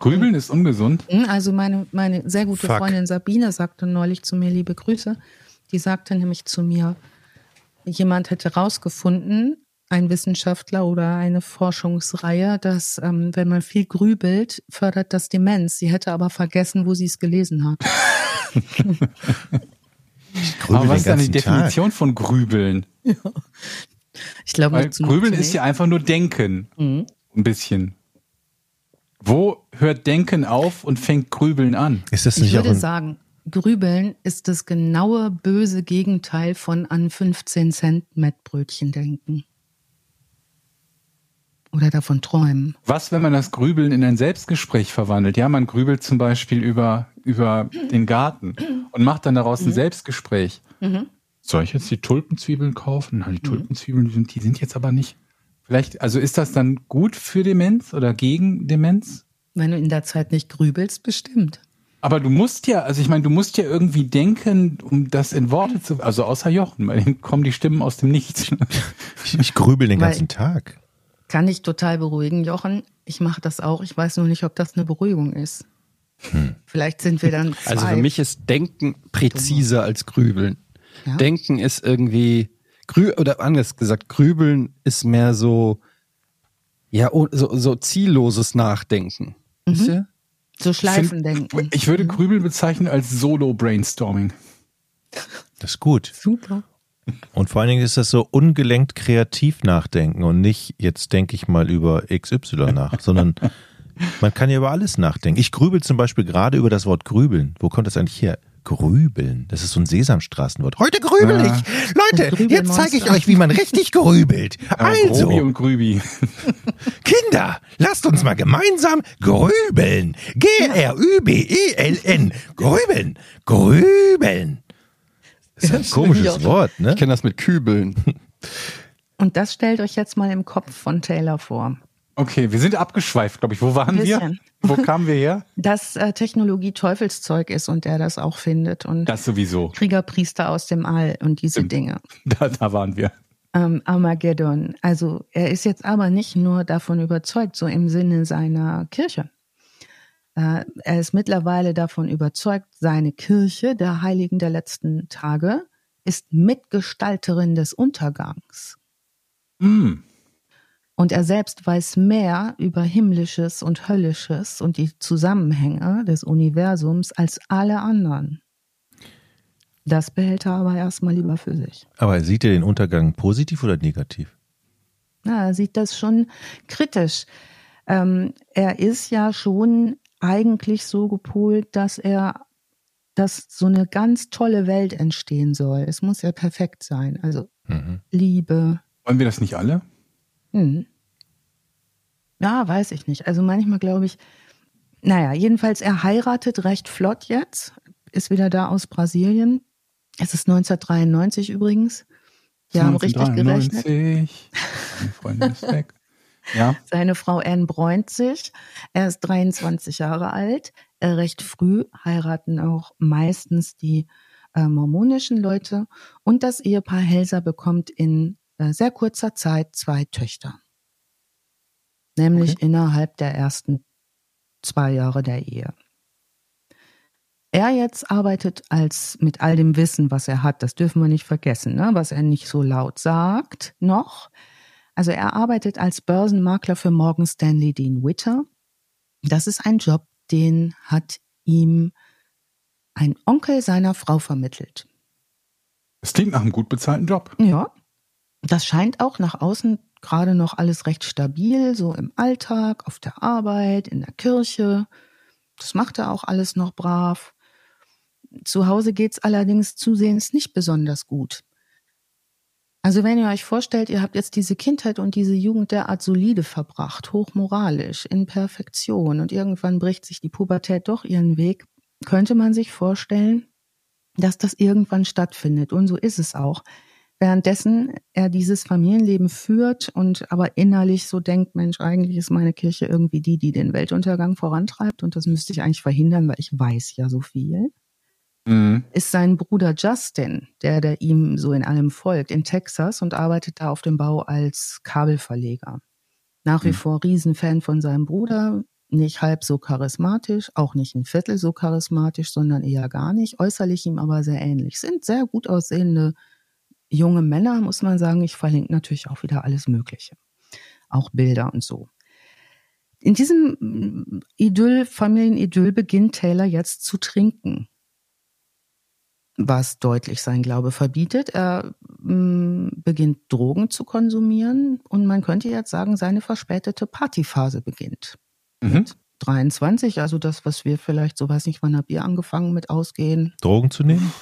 Grübeln ist ungesund. Hm, Also meine, meine sehr gute Fuck. Freundin Sabine sagte neulich zu mir, liebe Grüße, die sagte nämlich zu mir, jemand hätte rausgefunden, ein Wissenschaftler oder eine Forschungsreihe, dass ähm, wenn man viel grübelt, fördert das Demenz. Sie hätte aber vergessen, wo sie es gelesen hat. Ich Aber was ist dann die ganzen Tag. Definition von Grübeln? Ich glaube, Grübeln ist ja einfach nur Denken. Mhm. Ein bisschen. Wo hört Denken auf und fängt Grübeln an? Ist das Ich nicht auch würde ein, sagen, Grübeln ist das genaue böse Gegenteil von an 15 Cent Mettbrötchen denken. Oder davon träumen. Was, wenn man das Grübeln in ein Selbstgespräch verwandelt? Ja, man grübelt zum Beispiel über, über den Garten und macht dann daraus ein Selbstgespräch. Soll ich jetzt die Tulpenzwiebeln kaufen? Na, die Tulpenzwiebeln, die sind, die sind jetzt aber nicht. Vielleicht, also ist das dann gut für Demenz oder gegen Demenz? Wenn du in der Zeit nicht grübelst, bestimmt. Aber du musst ja, also ich meine, du musst ja irgendwie denken, um das in Worte zu, also außer Jochen, bei dem kommen die Stimmen aus dem Nichts. ich, ich grübel den Weil- ganzen Tag. Kann ich total beruhigen, Jochen. Ich mache das auch. Ich weiß nur nicht, ob das eine Beruhigung ist. Vielleicht sind wir dann zwei. Also für mich ist Denken präziser als Grübeln. Ja. Denken ist irgendwie grü oder anders gesagt, Grübeln ist mehr so ja oh, so, so zielloses Nachdenken. Wisst ihr? So Schleifen denken. Ich würde Grübeln bezeichnen als Solo-Brainstorming. Das ist gut. Super. Und vor allen Dingen ist das so ungelenkt kreativ nachdenken und nicht, jetzt denke ich mal über XY nach, (laughs) sondern man kann ja über alles nachdenken. Ich grübel zum Beispiel gerade über das Wort grübeln. Wo kommt das eigentlich her? Grübeln. Das ist so ein Sesamstraßenwort. Heute grübel Ja. ich. Leute, jetzt zeige ich euch, wie man richtig grübelt. (laughs) Also, Grobi und Grübi. (laughs) (laughs) Kinder, lasst uns mal gemeinsam grübeln. G-R-Ü-B-E-L-N. Grübeln. Grübeln. Das ist ein komisches. Wort, ne? Ich kenne das mit Kübeln. Und das stellt euch jetzt mal im Kopf von Taylor vor. Okay, wir sind abgeschweift, glaube ich. Wo waren wir? Wo kamen wir her? (laughs) Dass äh, Technologie Teufelszeug ist und er das auch findet und Das sowieso. Kriegerpriester aus dem All und diese Stimmt. Dinge. (laughs) Da, da waren wir. ähm, Armageddon. Also er ist jetzt aber nicht nur davon überzeugt, so im Sinne seiner Kirche. Äh, er ist mittlerweile davon überzeugt, seine Kirche, der Heiligen der letzten Tage, ist Mitgestalterin des Untergangs. Hm. Und er selbst weiß mehr über Himmlisches und Höllisches und die Zusammenhänge des Universums als alle anderen. Das behält er aber erstmal lieber für sich. Aber sieht ihr den Untergang positiv oder negativ? Ja, er sieht das schon kritisch. Ähm, er ist ja schon eigentlich so gepolt, dass er, dass so eine ganz tolle Welt entstehen soll. Es muss ja perfekt sein. Also Mhm. Liebe. Wollen wir das nicht alle? Hm. Ja, weiß ich nicht. Also manchmal glaube ich, naja, jedenfalls er heiratet recht flott jetzt, ist wieder da aus Brasilien. Es ist 1993 übrigens. Wir haben richtig gerechnet. 1993. Meine Freundin ist weg. Ja. (laughs) Seine Frau Anne bräunt sich. Er ist 23 Jahre alt. Äh, recht früh heiraten auch meistens die äh, mormonischen Leute. Und das Ehepaar Helser bekommt in sehr kurzer Zeit zwei Töchter. Nämlich innerhalb der ersten zwei Jahre der Ehe. Er jetzt arbeitet als mit all dem Wissen, was er hat, das dürfen wir nicht vergessen, ne? was er nicht so laut sagt noch. Also er arbeitet als Börsenmakler für Morgan Stanley Dean Witter. Das ist ein Job, den hat ihm ein Onkel seiner Frau vermittelt. Das klingt nach einem gut bezahlten Job. Ja, das scheint auch nach außen gerade noch alles recht stabil, so im Alltag, auf der Arbeit, in der Kirche. Das macht er auch alles noch brav. Zu Hause geht's allerdings zusehends nicht besonders gut. Also wenn ihr euch vorstellt, ihr habt jetzt diese Kindheit und diese Jugend derart solide verbracht, hochmoralisch, in Perfektion und irgendwann bricht sich die Pubertät doch ihren Weg, könnte man sich vorstellen, dass das irgendwann stattfindet. Und so ist es auch. Währenddessen er dieses Familienleben führt und aber innerlich so denkt, Mensch, eigentlich ist meine Kirche irgendwie die, die den Weltuntergang vorantreibt und das müsste ich eigentlich verhindern, weil ich weiß ja so viel. Mhm. Ist sein Bruder Justin, der, der ihm so in allem folgt, in Texas und arbeitet da auf dem Bau als Kabelverleger. Nach wie mhm. vor Riesenfan von seinem Bruder, nicht halb so charismatisch, auch nicht ein Viertel so charismatisch, sondern eher gar nicht, äußerlich ihm aber sehr ähnlich. Sind sehr gut aussehende junge Männer, muss man sagen. Ich verlinke natürlich auch wieder alles Mögliche. Auch Bilder und so. In diesem mm, Idyll, Familienidyll beginnt Taylor jetzt zu trinken. Was deutlich sein Glaube verbietet. Er mh, mm, beginnt Drogen zu konsumieren und man könnte jetzt sagen, seine verspätete Partyphase beginnt. Mhm. 23, also das, was wir vielleicht, so weiß nicht, wann habt ihr angefangen mit ausgehen? Drogen zu nehmen?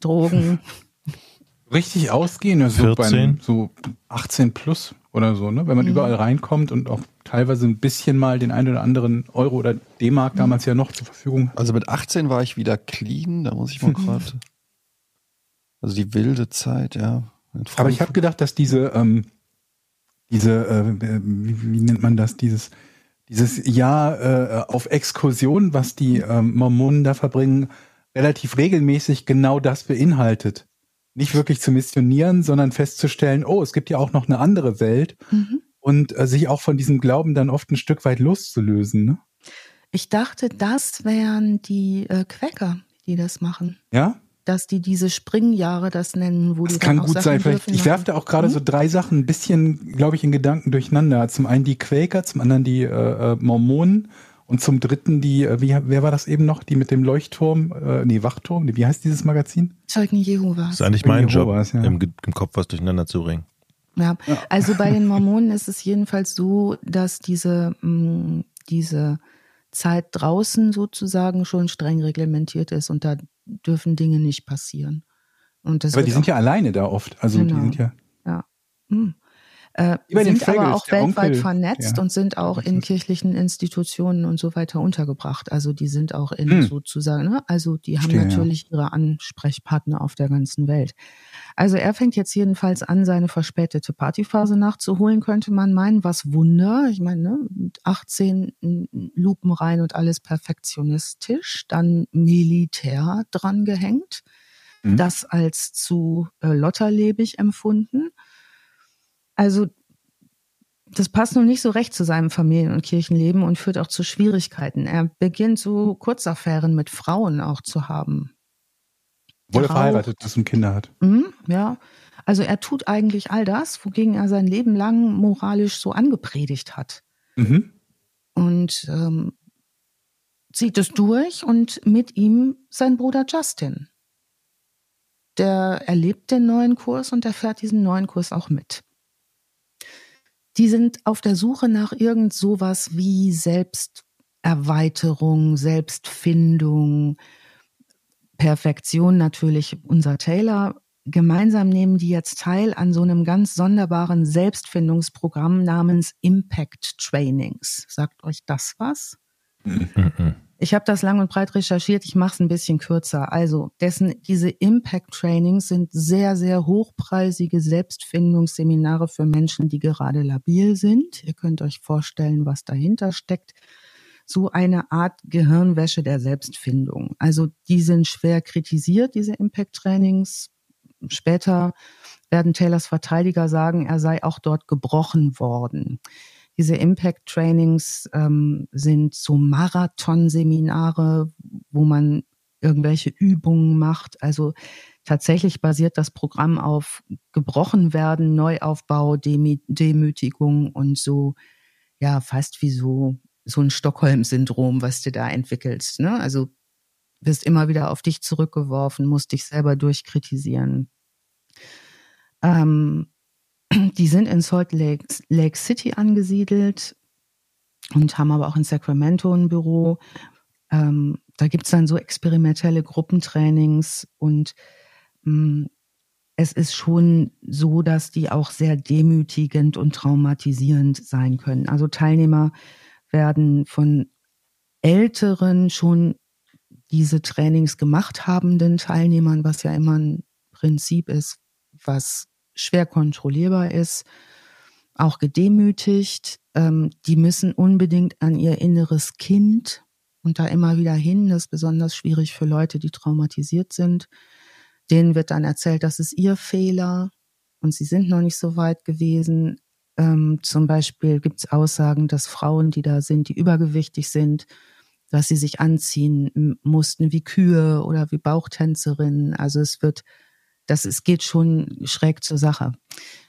Drogen. (laughs) Richtig ausgehen, also 14. Beim, so 18 plus oder so, ne? Wenn man mhm. überall reinkommt und auch teilweise ein bisschen mal den einen oder anderen Euro oder D-Mark mhm. damals ja noch zur Verfügung. Also mit 18 war ich wieder clean, da muss ich mal (laughs) gerade. Also die wilde Zeit, ja. Aber ich habe gedacht, dass diese, ähm, diese, äh, wie, wie nennt man das, dieses dieses Jahr äh, auf Exkursion, was die ähm, Mormonen da verbringen, relativ regelmäßig genau das beinhaltet. Nicht wirklich zu missionieren, sondern festzustellen, oh, es gibt ja auch noch eine andere Welt mhm. und äh, sich auch von diesem Glauben dann oft ein Stück weit loszulösen. Ne? Ich dachte, das wären die äh, Quäker, die das machen. Ja? dass die diese Springjahre das nennen, wo das die kann gut Sachen sein. Vielleicht, ich werfe da auch gerade hm? so drei Sachen ein bisschen, glaube ich, in Gedanken durcheinander. Zum einen die Quaker, zum anderen die äh, äh, Mormonen und zum dritten die, äh, wie, wer war das eben noch, die mit dem Leuchtturm, äh, nee, Wachturm, wie heißt dieses Magazin? Zeugen Jehovas. Das ist eigentlich mein Jehovas, Job, ja. im, im Kopf was durcheinander zu bringen. Ja. ja, also bei den Mormonen ist es jedenfalls so, dass diese, mh, mm, diese Zeit draußen sozusagen schon streng reglementiert ist und da dürfen Dinge nicht passieren. Und das aber die sind ja alleine da oft. Also genau. die sind ja. Ja. Hm. Äh, sind aber auch weltweit Onkel, vernetzt ja. und sind auch in kirchlichen Institutionen und so weiter untergebracht. Also die sind auch in hm. sozusagen, ne? also die haben Verstehe, natürlich ja. ihre Ansprechpartner auf der ganzen Welt. Also er fängt jetzt jedenfalls an, seine verspätete Partyphase nachzuholen, könnte man meinen. Was Wunder. Ich meine, ne? mit 18 Lupen rein und alles perfektionistisch, dann Militär dran gehängt. Hm. Das als zu äh, lotterlebig empfunden also das passt nun nicht so recht zu seinem Familien- und Kirchenleben und führt auch zu Schwierigkeiten. Er beginnt so Kurzaffären mit Frauen auch zu haben. Obwohl er verheiratet ist und Kinder hat. Mhm, ja. Also er tut eigentlich all das, wogegen er sein Leben lang moralisch so angepredigt hat. Mhm. Und ähm, zieht es durch und mit ihm sein Bruder Justin. Der erlebt den neuen Kurs und er fährt diesen neuen Kurs auch mit die sind auf der Suche nach irgend sowas wie Selbsterweiterung, Selbstfindung, Perfektion natürlich. Unser Taylor gemeinsam nehmen die jetzt teil an so einem ganz sonderbaren Selbstfindungsprogramm namens Impact Trainings. Sagt euch das was? Ich habe das lang und breit recherchiert, ich mache es ein bisschen kürzer. Also, dessen diese Impact Trainings sind sehr, sehr hochpreisige Selbstfindungsseminare für Menschen, die gerade labil sind. Ihr könnt euch vorstellen, was dahinter steckt. So eine Art Gehirnwäsche der Selbstfindung. Also, die sind schwer kritisiert, diese Impact Trainings. Später werden Taylors Verteidiger sagen, er sei auch dort gebrochen worden. Diese Impact Trainings ähm, sind so Marathonseminare, wo man irgendwelche Übungen macht. Also tatsächlich basiert das Programm auf gebrochen werden, Neuaufbau, Demütigung und so, ja, fast wie so, so ein Stockholm-Syndrom, was du da entwickelst. Ne? Also wirst immer wieder auf dich zurückgeworfen, musst dich selber durchkritisieren. Ähm, Die sind in Salt Lake, Lake City angesiedelt und haben aber auch in Sacramento ein Büro. Ähm, da gibt's dann so experimentelle Gruppentrainings und mh, mm, es ist schon so, dass die auch sehr demütigend und traumatisierend sein können. Also Teilnehmer werden von älteren, schon diese Trainings gemacht habenden Teilnehmern, was ja immer ein Prinzip ist, was schwer kontrollierbar ist, auch gedemütigt. Ähm, die müssen unbedingt an ihr inneres Kind und da immer wieder hin. Das ist besonders schwierig für Leute, die traumatisiert sind. Denen wird dann erzählt, das ist ihr Fehler und sie sind noch nicht so weit gewesen. Ähm, zum Beispiel gibt es Aussagen, dass Frauen, die da sind, die übergewichtig sind, dass sie sich anziehen mussten wie Kühe oder wie Bauchtänzerinnen. Also es wird, das es geht schon schräg zur Sache.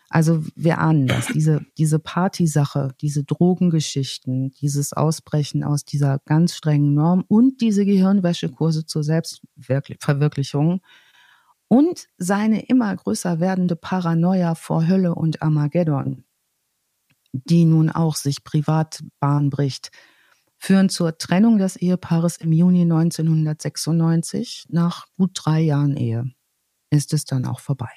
Also wir ahnen das, diese, diese Partysache, diese Drogengeschichten, dieses Ausbrechen aus dieser ganz strengen Norm und diese Gehirnwäschekurse zur Selbstverwirklichung und seine immer größer werdende Paranoia vor Hölle und Armageddon, die nun auch sich privat Bahn bricht, führen zur Trennung des Ehepaares im Juni 1996. Nach gut drei Jahren Ehe ist es dann auch vorbei.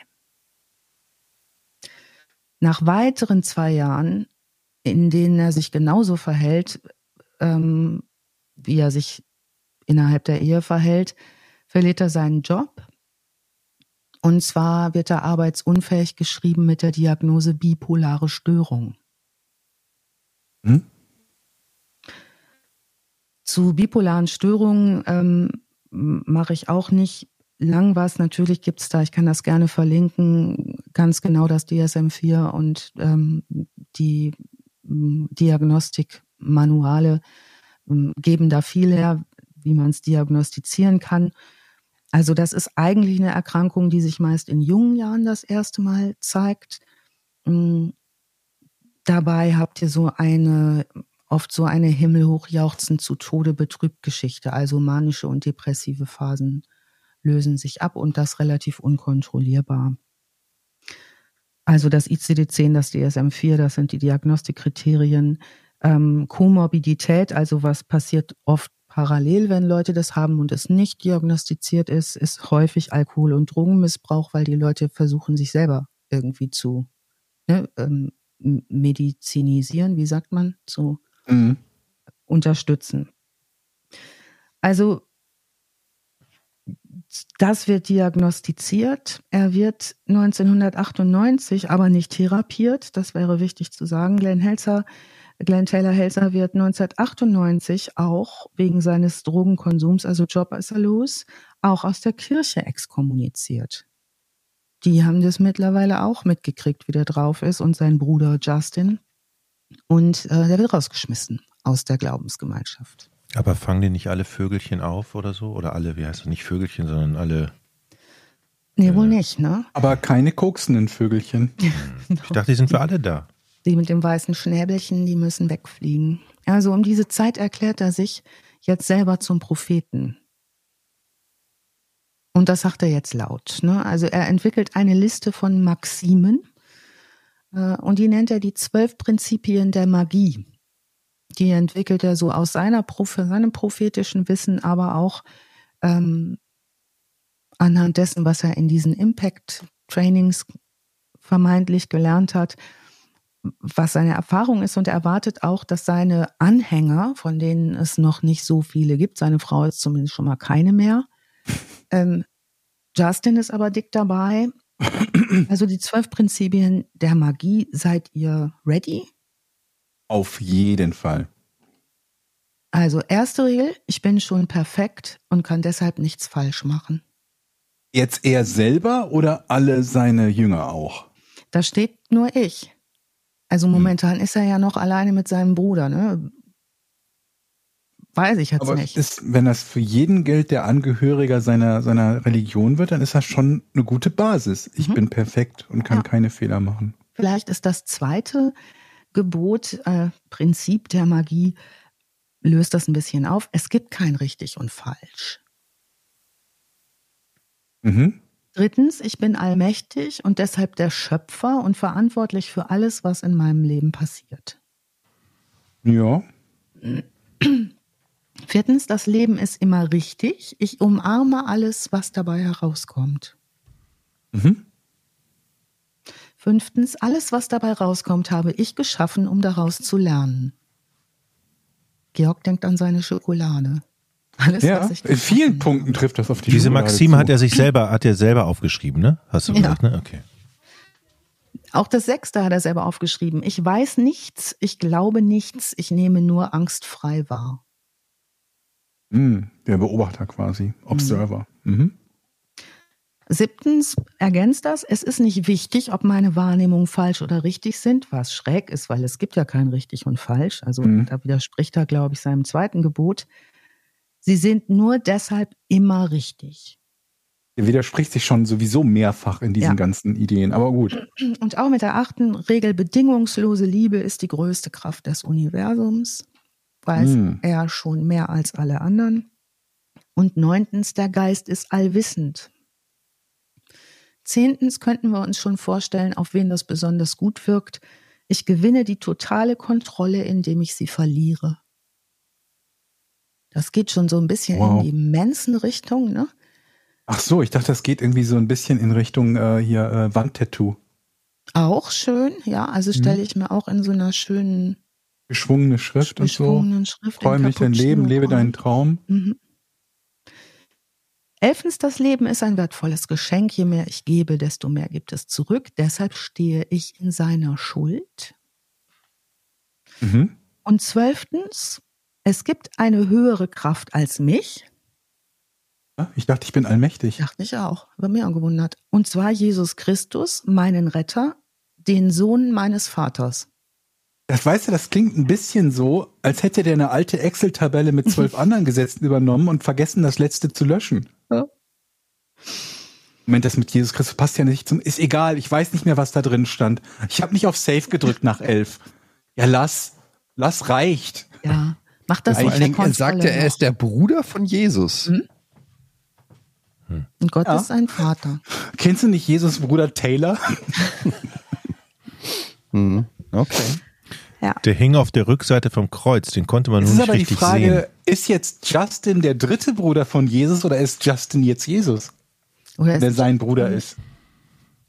Nach weiteren zwei Jahren, in denen er sich genauso verhält, ähm, wie er sich innerhalb der Ehe verhält, verliert er seinen Job und zwar wird er arbeitsunfähig geschrieben mit der Diagnose bipolare Störung. Hm? Zu bipolaren Störungen ähm, mache ich auch nicht lang was. Natürlich gibt es da, ich kann das gerne verlinken, ganz genau das DSM-4 und ähm, die ähm, Diagnostikmanuale ähm, geben da viel her, wie man es diagnostizieren kann. Also das ist eigentlich eine Erkrankung, die sich meist in jungen Jahren das erste Mal zeigt. Mm, dabei habt ihr so eine, oft so eine himmelhochjauchzend zu Tode betrübt Geschichte. Also manische und depressive Phasen lösen sich ab und das relativ unkontrollierbar. Also das ICD-10, das DSM-4, das sind die Diagnostikkriterien. Ähm, Komorbidität, also was passiert oft Parallel, wenn Leute das haben und es nicht diagnostiziert ist, ist häufig Alkohol- und Drogenmissbrauch, weil die Leute versuchen, sich selber irgendwie zu ne, ähm, medizinisieren, wie sagt man, zu mhm. unterstützen. Also das wird diagnostiziert. Er wird 1998 aber nicht therapiert. Das wäre wichtig zu sagen. Glenn Helzer Glenn Taylor Helser wird 1998 auch wegen seines Drogenkonsums, also Job ist er los, auch aus der Kirche exkommuniziert. Die haben das mittlerweile auch mitgekriegt, wie der drauf ist und sein Bruder Justin. Und äh, der wird rausgeschmissen aus der Glaubensgemeinschaft. Aber fangen die nicht alle Vögelchen auf oder so? Oder alle, wie heißt das, nicht Vögelchen, sondern alle. Nee, äh, wohl nicht, ne? Aber keine koksenden Vögelchen. (laughs) ich dachte, die sind für alle da. Die mit dem weißen Schnäbelchen, die müssen wegfliegen. Also um diese Zeit erklärt er sich jetzt selber zum Propheten. Und das sagt er jetzt laut. Ne? Also er entwickelt eine Liste von Maximen äh, und die nennt er die zwölf Prinzipien der Magie. Die entwickelt er so aus seiner seinem prophetischen Wissen, aber auch ähm, anhand dessen, was er in diesen Impact-Trainings vermeintlich gelernt hat was seine Erfahrung ist und er erwartet auch, dass seine Anhänger, von denen es noch nicht so viele gibt, seine Frau ist zumindest schon mal keine mehr. (laughs) Ähm, Justin ist aber dick dabei. Also die zwölf Prinzipien der Magie, seid ihr ready? Auf jeden Fall. Also erste Regel, ich bin schon perfekt und kann deshalb nichts falsch machen. Jetzt er selber oder alle seine Jünger auch? Da steht nur ich. Also hm. momentan ist er ja noch alleine mit seinem Bruder, ne? Weiß ich jetzt Aber nicht. Ist, wenn das für jeden gilt, der Angehöriger seiner, seiner Religion wird, dann ist das schon eine gute Basis. Ich mhm. bin perfekt und kann ja. keine Fehler machen. Vielleicht ist das zweite Gebot, äh, Prinzip der Magie, löst das ein bisschen auf. Es gibt kein richtig und falsch. Mhm. Drittens, ich bin allmächtig und deshalb der Schöpfer und verantwortlich für alles, was in meinem Leben passiert. Ja. Viertens, das Leben ist immer richtig. Ich umarme alles, was dabei herauskommt. Mhm. Fünftens, alles, was dabei rauskommt, habe ich geschaffen, um daraus zu lernen. Georg denkt an seine Schokolade. Alles, Ja, was ich in vielen Punkten trifft das auf die Diese Schokolade Maxime zu. hat er sich selber, hat er selber aufgeschrieben, ne? Hast du Ja. gesagt, ne? Okay. Auch das sechste hat er selber aufgeschrieben. Ich weiß nichts, ich glaube nichts, ich nehme nur angstfrei wahr. Hm, der Beobachter quasi. Observer. Mhm. Siebtens ergänzt das, es ist nicht wichtig, ob meine Wahrnehmungen falsch oder richtig sind, was schräg ist, weil es gibt ja kein richtig und falsch. Also Mhm. da widerspricht er, glaube ich, seinem zweiten Gebot. Sie sind nur deshalb immer richtig. Der widerspricht sich schon sowieso mehrfach in diesen Ja. ganzen Ideen. Aber gut. Und auch mit der achten Regel, bedingungslose Liebe ist die größte Kraft des Universums, weiß Hm. er schon mehr als alle anderen. Und neuntens, der Geist ist allwissend. Zehntens könnten wir uns schon vorstellen, auf wen das besonders gut wirkt. Ich gewinne die totale Kontrolle, indem ich sie verliere. Das geht schon so ein bisschen Wow. in die Mensen-Richtung, ne? Ach so, ich dachte, das geht irgendwie so ein bisschen in Richtung äh, hier äh, Wandtattoo. Auch schön, ja. Also stelle ich mir auch in so einer schönen, Geschwungene Schrift und so. Schrift. Träum nicht dein Leben, lebe deinen Traum. Mhm. Elfens, das Leben ist ein wertvolles Geschenk. Je mehr ich gebe, desto mehr gibt es zurück. Deshalb stehe ich in seiner Schuld. Mhm. Und zwölftens, es gibt eine höhere Kraft als mich. Ich dachte, ich bin allmächtig. Dachte ich auch, war mir auch gewundert. Und zwar Jesus Christus, meinen Retter, den Sohn meines Vaters. Das weißt du, das klingt ein bisschen so, als hätte der eine alte Excel-Tabelle mit zwölf (laughs) anderen Gesetzen übernommen und vergessen, das letzte zu löschen. Ja. Moment, das mit Jesus Christus passt ja nicht zum. Ist egal, ich weiß nicht mehr, was da drin stand. Ich habe nicht auf Safe gedrückt nach elf. Ja, lass. Lass reicht. Ja, macht das Vor nicht er sagte, Kontrolle er ist der Bruder von Jesus. Mhm. Und Gott Ja. ist sein Vater. Kennst du nicht Jesus Bruder Taylor? (laughs) Mhm. Okay. Der hing auf der Rückseite vom Kreuz, den konnte man Es nur ist nicht aber die richtig Frage, sehen. ist jetzt Justin der dritte Bruder von Jesus oder ist Justin jetzt Jesus, Oder der sein Bruder ist?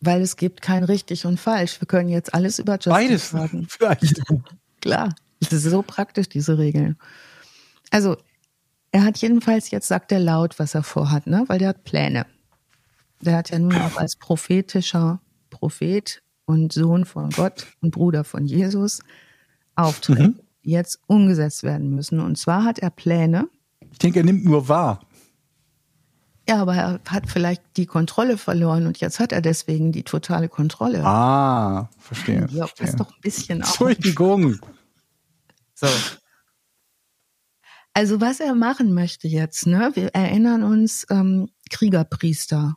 weil es gibt kein richtig und falsch. Wir können jetzt alles über Justin Beides sagen. (laughs) vielleicht. (laughs) Klar, das ist so praktisch, diese Regeln. Also, er hat jedenfalls, jetzt sagt er laut, was er vorhat, ne? weil der hat Pläne. Der hat ja nun auch als prophetischer Prophet und Sohn von Gott und Bruder von Jesus Aufträge, Mhm. jetzt umgesetzt werden müssen. Und zwar hat er Pläne, Ich denke, er nimmt nur wahr. Ja, aber er hat vielleicht die Kontrolle verloren und jetzt hat er deswegen die totale Kontrolle. Ah, verstehe. ja, verstehe. pass doch ein bisschen auf. Entschuldigung. So. Also was er machen möchte jetzt, ne? Wir erinnern uns ähm, Kriegerpriester.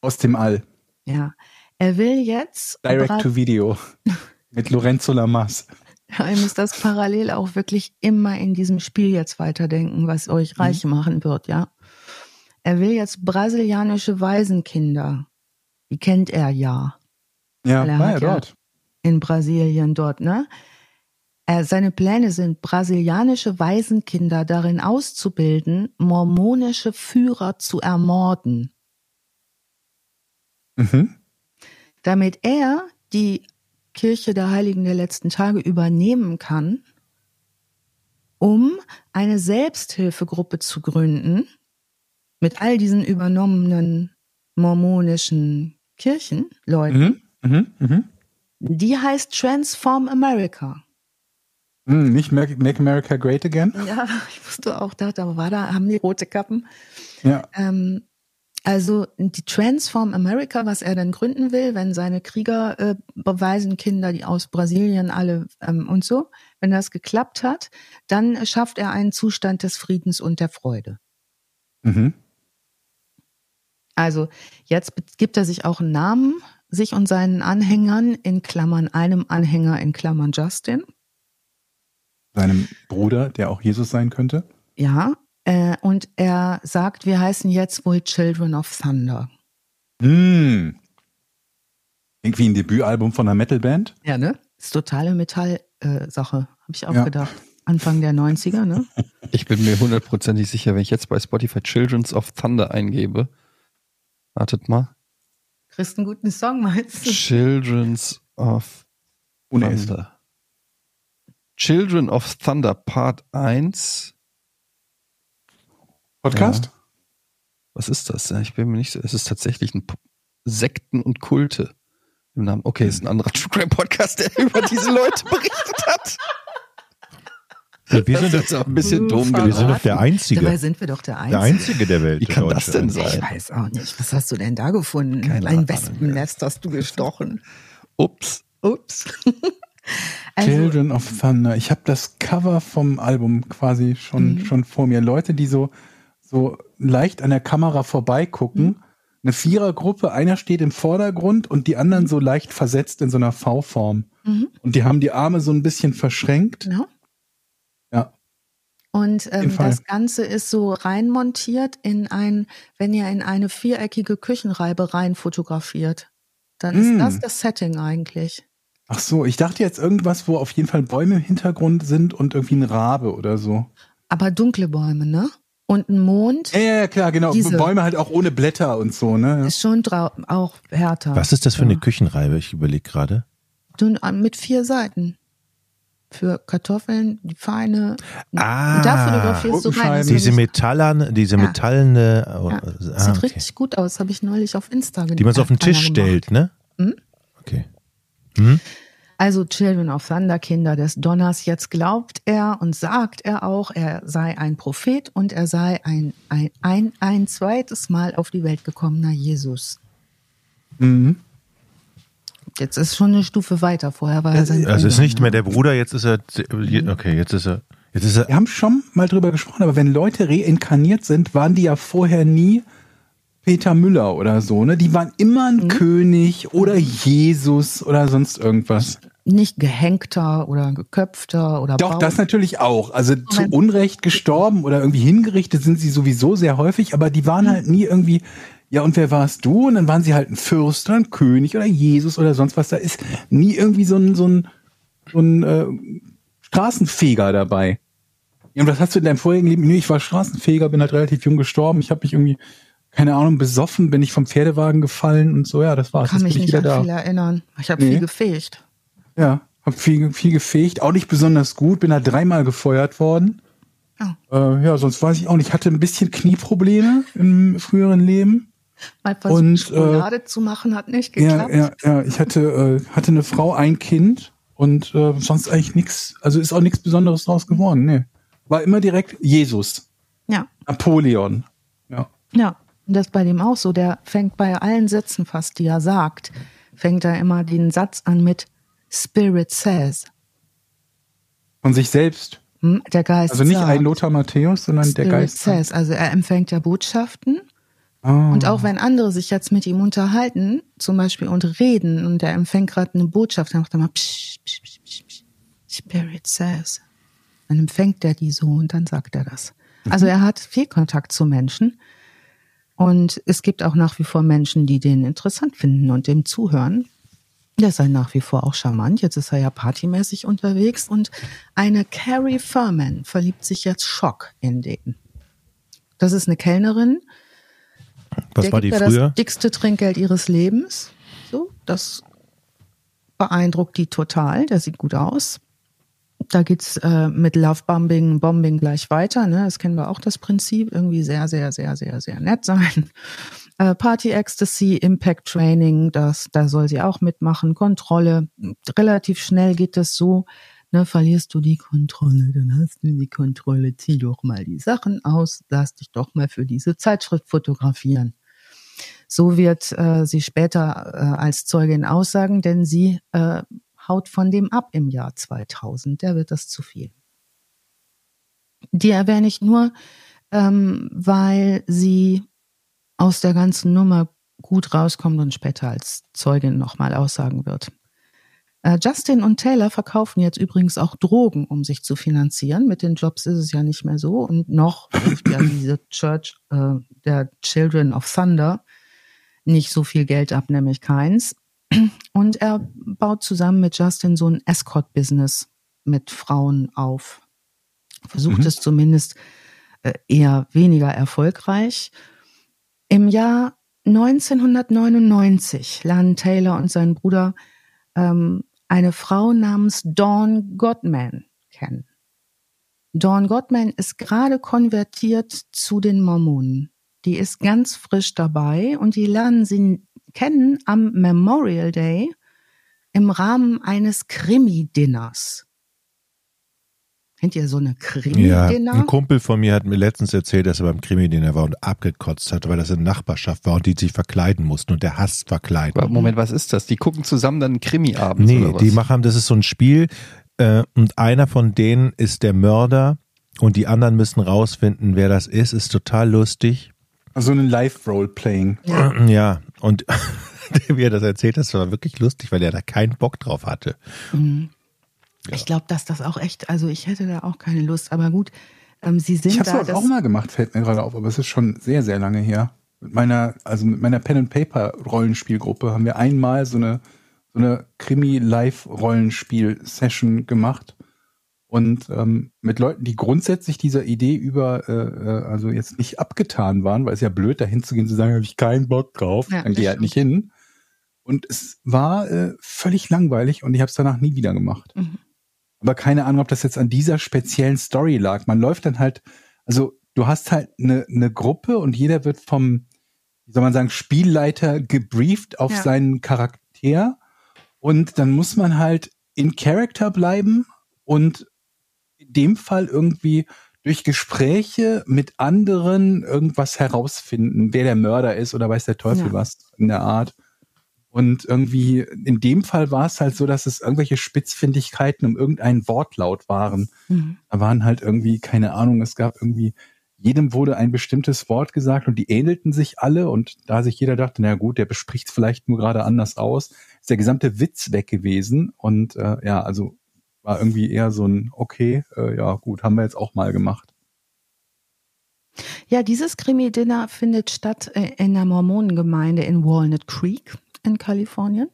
Aus dem All. Ja, er will jetzt. Direct Bra- to Video. (laughs) Mit Lorenzo Lamas. Ja, ihr müsst das parallel auch wirklich immer in diesem Spiel jetzt weiterdenken, was euch reich machen wird, ja. Er will jetzt brasilianische Waisenkinder. Die kennt er ja Ja, er war ja ja- dort. in Brasilien dort, ne? Er, seine Pläne sind, brasilianische Waisenkinder darin auszubilden, mormonische Führer zu ermorden, Mhm. damit er die Kirche der Heiligen der letzten Tage übernehmen kann, um eine Selbsthilfegruppe zu gründen mit all diesen übernommenen mormonischen Kirchenleuten. Mhm. Mhm. Mhm. Die heißt Transform America. Mhm. Nicht Make, Make America Great Again? Ja, (laughs) ich wusste auch, da, da war da, haben die rote Kappen. Ja. Ähm, also die Transform America, was er dann gründen will, wenn seine Krieger äh, beweisen Kinder, die aus Brasilien alle ähm, und so, wenn das geklappt hat, dann schafft er einen Zustand des Friedens und der Freude. Mhm. Also jetzt gibt er sich auch einen Namen, sich und seinen Anhängern in Klammern einem Anhänger in Klammern Justin. Seinem Bruder, der auch Jesus sein könnte. Ja, äh, und er sagt, wir heißen jetzt wohl Children of Thunder. Hm. Irgendwie ein Debütalbum von einer Metalband? Ja, ne? ist totale Metall-Sache, äh, habe ich auch Ja. gedacht. Anfang der 90er, ne? Ich bin mir hundertprozentig sicher, wenn ich jetzt bei Spotify Children's of Thunder eingebe. Wartet mal. Kriegst einen guten Song, meinst du? Children's of Ohne. Thunder. Children of Thunder Part 1. Podcast? Ja. Was ist das? Ja, Ich bin mir nicht so. Es ist tatsächlich ein P- Sekten und Kulte im Namen. Okay, ist ein anderer (laughs) True Crime Podcast, der über diese Leute berichtet hat. Wir Das sind, jetzt auch ein bisschen dumm wir sind doch der Dabei Einzige. sind wir doch der Der Einzige. Einzige der Welt. Wie kann das denn Ich sein? weiß auch nicht. Was hast du denn da gefunden? Keine Ein. Wespennest hast du gestochen. Ups. Ups. (laughs) also, Children of Thunder. Ich habe das Cover vom Album quasi schon, Mhm. schon vor mir. Leute, die so, so leicht an der Kamera vorbeigucken. Mhm. Eine Vierergruppe, einer steht im Vordergrund und die anderen so leicht versetzt in so einer V-Form. mhm, Und die haben die Arme so ein bisschen verschränkt. genau. Und ähm, das Ganze ist so reinmontiert in ein, wenn ihr in eine viereckige Küchenreibe rein fotografiert, dann ist Mm. das das Setting eigentlich. Ach so, ich dachte jetzt irgendwas, wo auf jeden Fall Bäume im Hintergrund sind und irgendwie ein Rabe oder so. Aber dunkle Bäume, ne? Und ein Mond Ja, ja, klar, genau. Diese. Bäume halt auch ohne Blätter und so, ne? ist schon auch härter. Was ist das für eine Ja. Küchenreibe? Ich überlege gerade. Äh, mit vier Seiten. Für Kartoffeln, die feine. Ah, Und da fotografierst du rein. Finde Diese metallerne, diese Ja. metallene, Ja. ah, Sieht okay. richtig gut aus, habe ich neulich auf Instagram die man so auf den Tisch stellt, ne? Mhm. Okay. Hm? Also Children of Thunder, Kinder des Donners, jetzt glaubt er und sagt er auch, er sei ein Prophet und er sei ein, ein, ein, ein zweites Mal auf die Welt gekommener Jesus. Mhm. Jetzt ist schon eine Stufe weiter, vorher war er sein Also ist Bruder, nicht ne? mehr der Bruder, jetzt ist er, okay, jetzt ist er, jetzt ist er, Wir haben schon mal drüber gesprochen, aber wenn Leute reinkarniert sind, waren die ja vorher nie Peter Müller oder so, ne? Die waren immer ein König oder Jesus oder sonst irgendwas. Nicht gehängter oder geköpfter oder Doch, Bauch. das natürlich auch. Also zu Moment. Unrecht gestorben oder irgendwie hingerichtet sind sie sowieso sehr häufig, aber die waren halt nie irgendwie, ja, und wer warst du? Und dann waren sie halt ein Fürst oder ein König oder Jesus oder sonst was. Da ist nie irgendwie so ein, so ein, so ein äh, Straßenfeger dabei. Ja, und was hast du in deinem vorigen Leben? Nee, ich war Straßenfeger, bin halt relativ jung gestorben. Ich habe mich irgendwie, keine Ahnung, besoffen, bin ich vom Pferdewagen gefallen und so. Ja, das war's. kann Jetzt mich bin ich nicht wieder an da. viel erinnern. Ich habe Nee. viel gefegt. Ja, hab viel, viel gefegt, auch nicht besonders gut, bin da dreimal gefeuert worden. Ja. Äh, ja, sonst weiß ich auch nicht. Hatte ein bisschen Knieprobleme im früheren Leben. Mal versucht, Und, äh, Schokolade zu machen, hat nicht Ja, geklappt. ja, ja. Ich hatte, äh, hatte eine Frau, ein Kind und äh, sonst eigentlich nichts. Also ist auch nichts Besonderes draus geworden. Nee. War immer direkt Jesus, ja. Napoleon. Ja. Ja, und das ist bei dem auch so. Der fängt bei allen Sätzen fast, die er sagt, fängt er immer den Satz an mit Spirit says. Von sich selbst. Hm? Der Geist Also nicht sagt. ein Lothar Matthäus, sondern der Spirit Geist. says. Also er empfängt ja Botschaften. Ah. Und auch wenn andere sich jetzt mit ihm unterhalten, zum Beispiel und reden, und er empfängt gerade eine Botschaft, dann macht er mal psch, psch, psch, psch, psch. Spirit says. Dann empfängt er die so und dann sagt er das. Also er hat viel Kontakt zu Menschen. Und es gibt auch nach wie vor Menschen, die den interessant finden und dem zuhören. Der sei nach wie vor auch charmant. Jetzt ist er ja partymäßig unterwegs und eine Carrie Furman verliebt sich jetzt Schock in den. Das ist eine Kellnerin, was der war die früher? das dickste Trinkgeld ihres Lebens. So, das beeindruckt die total. Der sieht gut aus. Da geht's äh, mit Lovebombing, Bombing gleich weiter. Ne? Das kennen wir auch das Prinzip. Irgendwie sehr, sehr, sehr, sehr, sehr nett sein. (laughs) Äh, Party Ecstasy, Impact Training, das, da soll sie auch mitmachen. Kontrolle. Relativ schnell geht das so. Ne, verlierst du die Kontrolle, dann hast du die Kontrolle. Zieh doch mal die Sachen aus. Lass dich doch mal für diese Zeitschrift fotografieren. So wird äh, sie später äh, als Zeugin aussagen, denn sie äh, haut von dem ab im Jahr 2000. Der wird das zu viel. Die erwähne ich nur, ähm, weil sie aus der ganzen Nummer gut rauskommt und später als Zeugin nochmal aussagen wird. Äh, Justin und Taylor verkaufen jetzt übrigens auch Drogen, um sich zu finanzieren. Mit den Jobs ist es ja nicht mehr so. Und noch (coughs) hilft ja diese Church äh, der Children of Thunder nicht so viel Geld ab, nämlich keins. Und er baut zusammen mit Justin so ein Escort-Business mit Frauen auf. Versucht mhm. es zumindest äh, eher weniger erfolgreich. Im Jahr 1999 lernen Taylor und sein Bruder ähm, eine Frau namens Dawn Godman kennen. Dawn Godman ist gerade konvertiert zu den Mormonen. Die ist ganz frisch dabei und die lernen sie kennen am Memorial Day im Rahmen eines Krimi-Dinners. Kennt ihr so eine Krimi-Dinner? Ja, ein Kumpel von mir hat mir letztens erzählt, dass er beim Krimi-Dinner war und abgekotzt hat, weil das in Nachbarschaft war und die sich verkleiden mussten und der hasst verkleiden. Moment, was ist das? Die gucken zusammen dann Krimi-Abend Nee, oder was? die machen, das ist so ein Spiel äh, und einer von denen ist der Mörder und die anderen müssen rausfinden, wer das ist. Ist total lustig. Also ein Live-Role-Playing. Ja. (clears throat) ja, und (laughs) wie er das erzählt hat, das war wirklich lustig, weil er da keinen Bock drauf hatte. Mhm. Ja. Ich glaube, dass das auch echt, also ich hätte da auch keine Lust, aber gut, ähm, sie sind ich da. Ich habe auch mal gemacht, fällt mir gerade auf, aber es ist schon sehr, sehr lange her. Mit meiner, also mit meiner Pen and Paper Rollenspielgruppe haben wir einmal so eine so eine Krimi-Live-Rollenspiel-Session gemacht und ähm, mit Leuten, die grundsätzlich dieser Idee über, äh, äh, also jetzt nicht abgetan waren, weil es ja blöd, dahin zu gehen, zu sagen, habe ich keinen Bock drauf, ja, dann geh halt nicht hin. Und es war äh, völlig langweilig und ich habe es danach nie wieder gemacht. Mhm aber keine Ahnung, ob das jetzt an dieser speziellen Story lag. Man läuft dann halt, also du hast halt eine, eine Gruppe und jeder wird vom, wie soll man sagen, Spielleiter gebrieft auf ja. seinen Charakter und dann muss man halt in Character bleiben und in dem Fall irgendwie durch Gespräche mit anderen irgendwas herausfinden, wer der Mörder ist oder weiß der Teufel ja. was in der Art. Und irgendwie, in dem Fall war es halt so, dass es irgendwelche Spitzfindigkeiten um irgendeinen Wortlaut waren. Mhm. Da waren halt irgendwie, keine Ahnung, es gab irgendwie, jedem wurde ein bestimmtes Wort gesagt und die ähnelten sich alle und da sich jeder dachte, na gut, der bespricht es vielleicht nur gerade anders aus, ist der gesamte Witz weg gewesen und äh, ja, also war irgendwie eher so ein, okay, äh, ja gut, haben wir jetzt auch mal gemacht. Ja, dieses Krimi-Dinner findet statt äh, in der Mormonengemeinde in Walnut Creek in Kalifornien,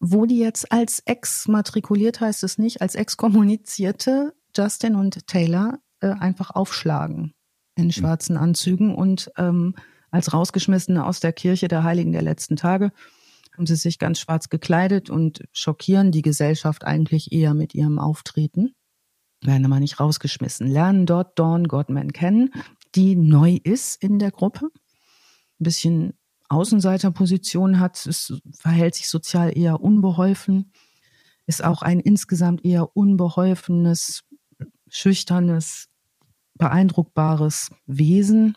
wo die jetzt als exmatrikuliert heißt es nicht, als exkommunizierte Justin und Taylor äh, einfach aufschlagen in hm. schwarzen Anzügen und ähm, als rausgeschmissene aus der Kirche der Heiligen der letzten Tage haben sie sich ganz schwarz gekleidet und schockieren die Gesellschaft eigentlich eher mit ihrem Auftreten. Werden aber nicht rausgeschmissen. Lernen dort Dawn Godman kennen, die neu ist in der Gruppe. Ein bisschen Außenseiterposition hat, es verhält sich sozial eher unbeholfen, ist auch ein insgesamt eher unbeholfenes, schüchternes, beeindruckbares Wesen.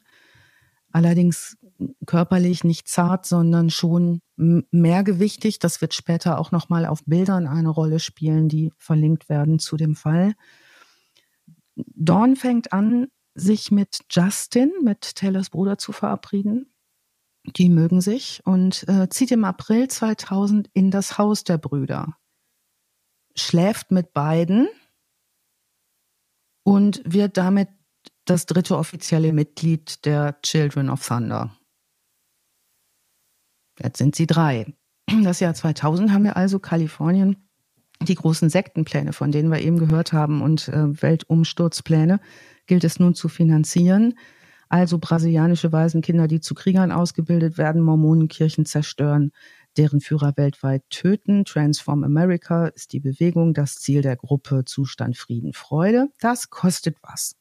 Allerdings körperlich nicht zart, sondern schon mehrgewichtig. Das wird später auch nochmal auf Bildern eine Rolle spielen, die verlinkt werden zu dem Fall. Dawn fängt an, sich mit Justin, mit Taylors Bruder zu verabreden. Die mögen sich und äh, zieht im April 2000 in das Haus der Brüder, schläft mit beiden und wird damit das dritte offizielle Mitglied der Children of Thunder. Jetzt sind sie drei. Das Jahr 2000 haben wir also Kalifornien, die großen Sektenpläne, von denen wir eben gehört haben, und äh, Weltumsturzpläne gilt es nun zu finanzieren. Also brasilianische Waisenkinder, die zu Kriegern ausgebildet werden, Mormonenkirchen zerstören, deren Führer weltweit töten. Transform America ist die Bewegung, das Ziel der Gruppe Zustand Frieden Freude. Das kostet was.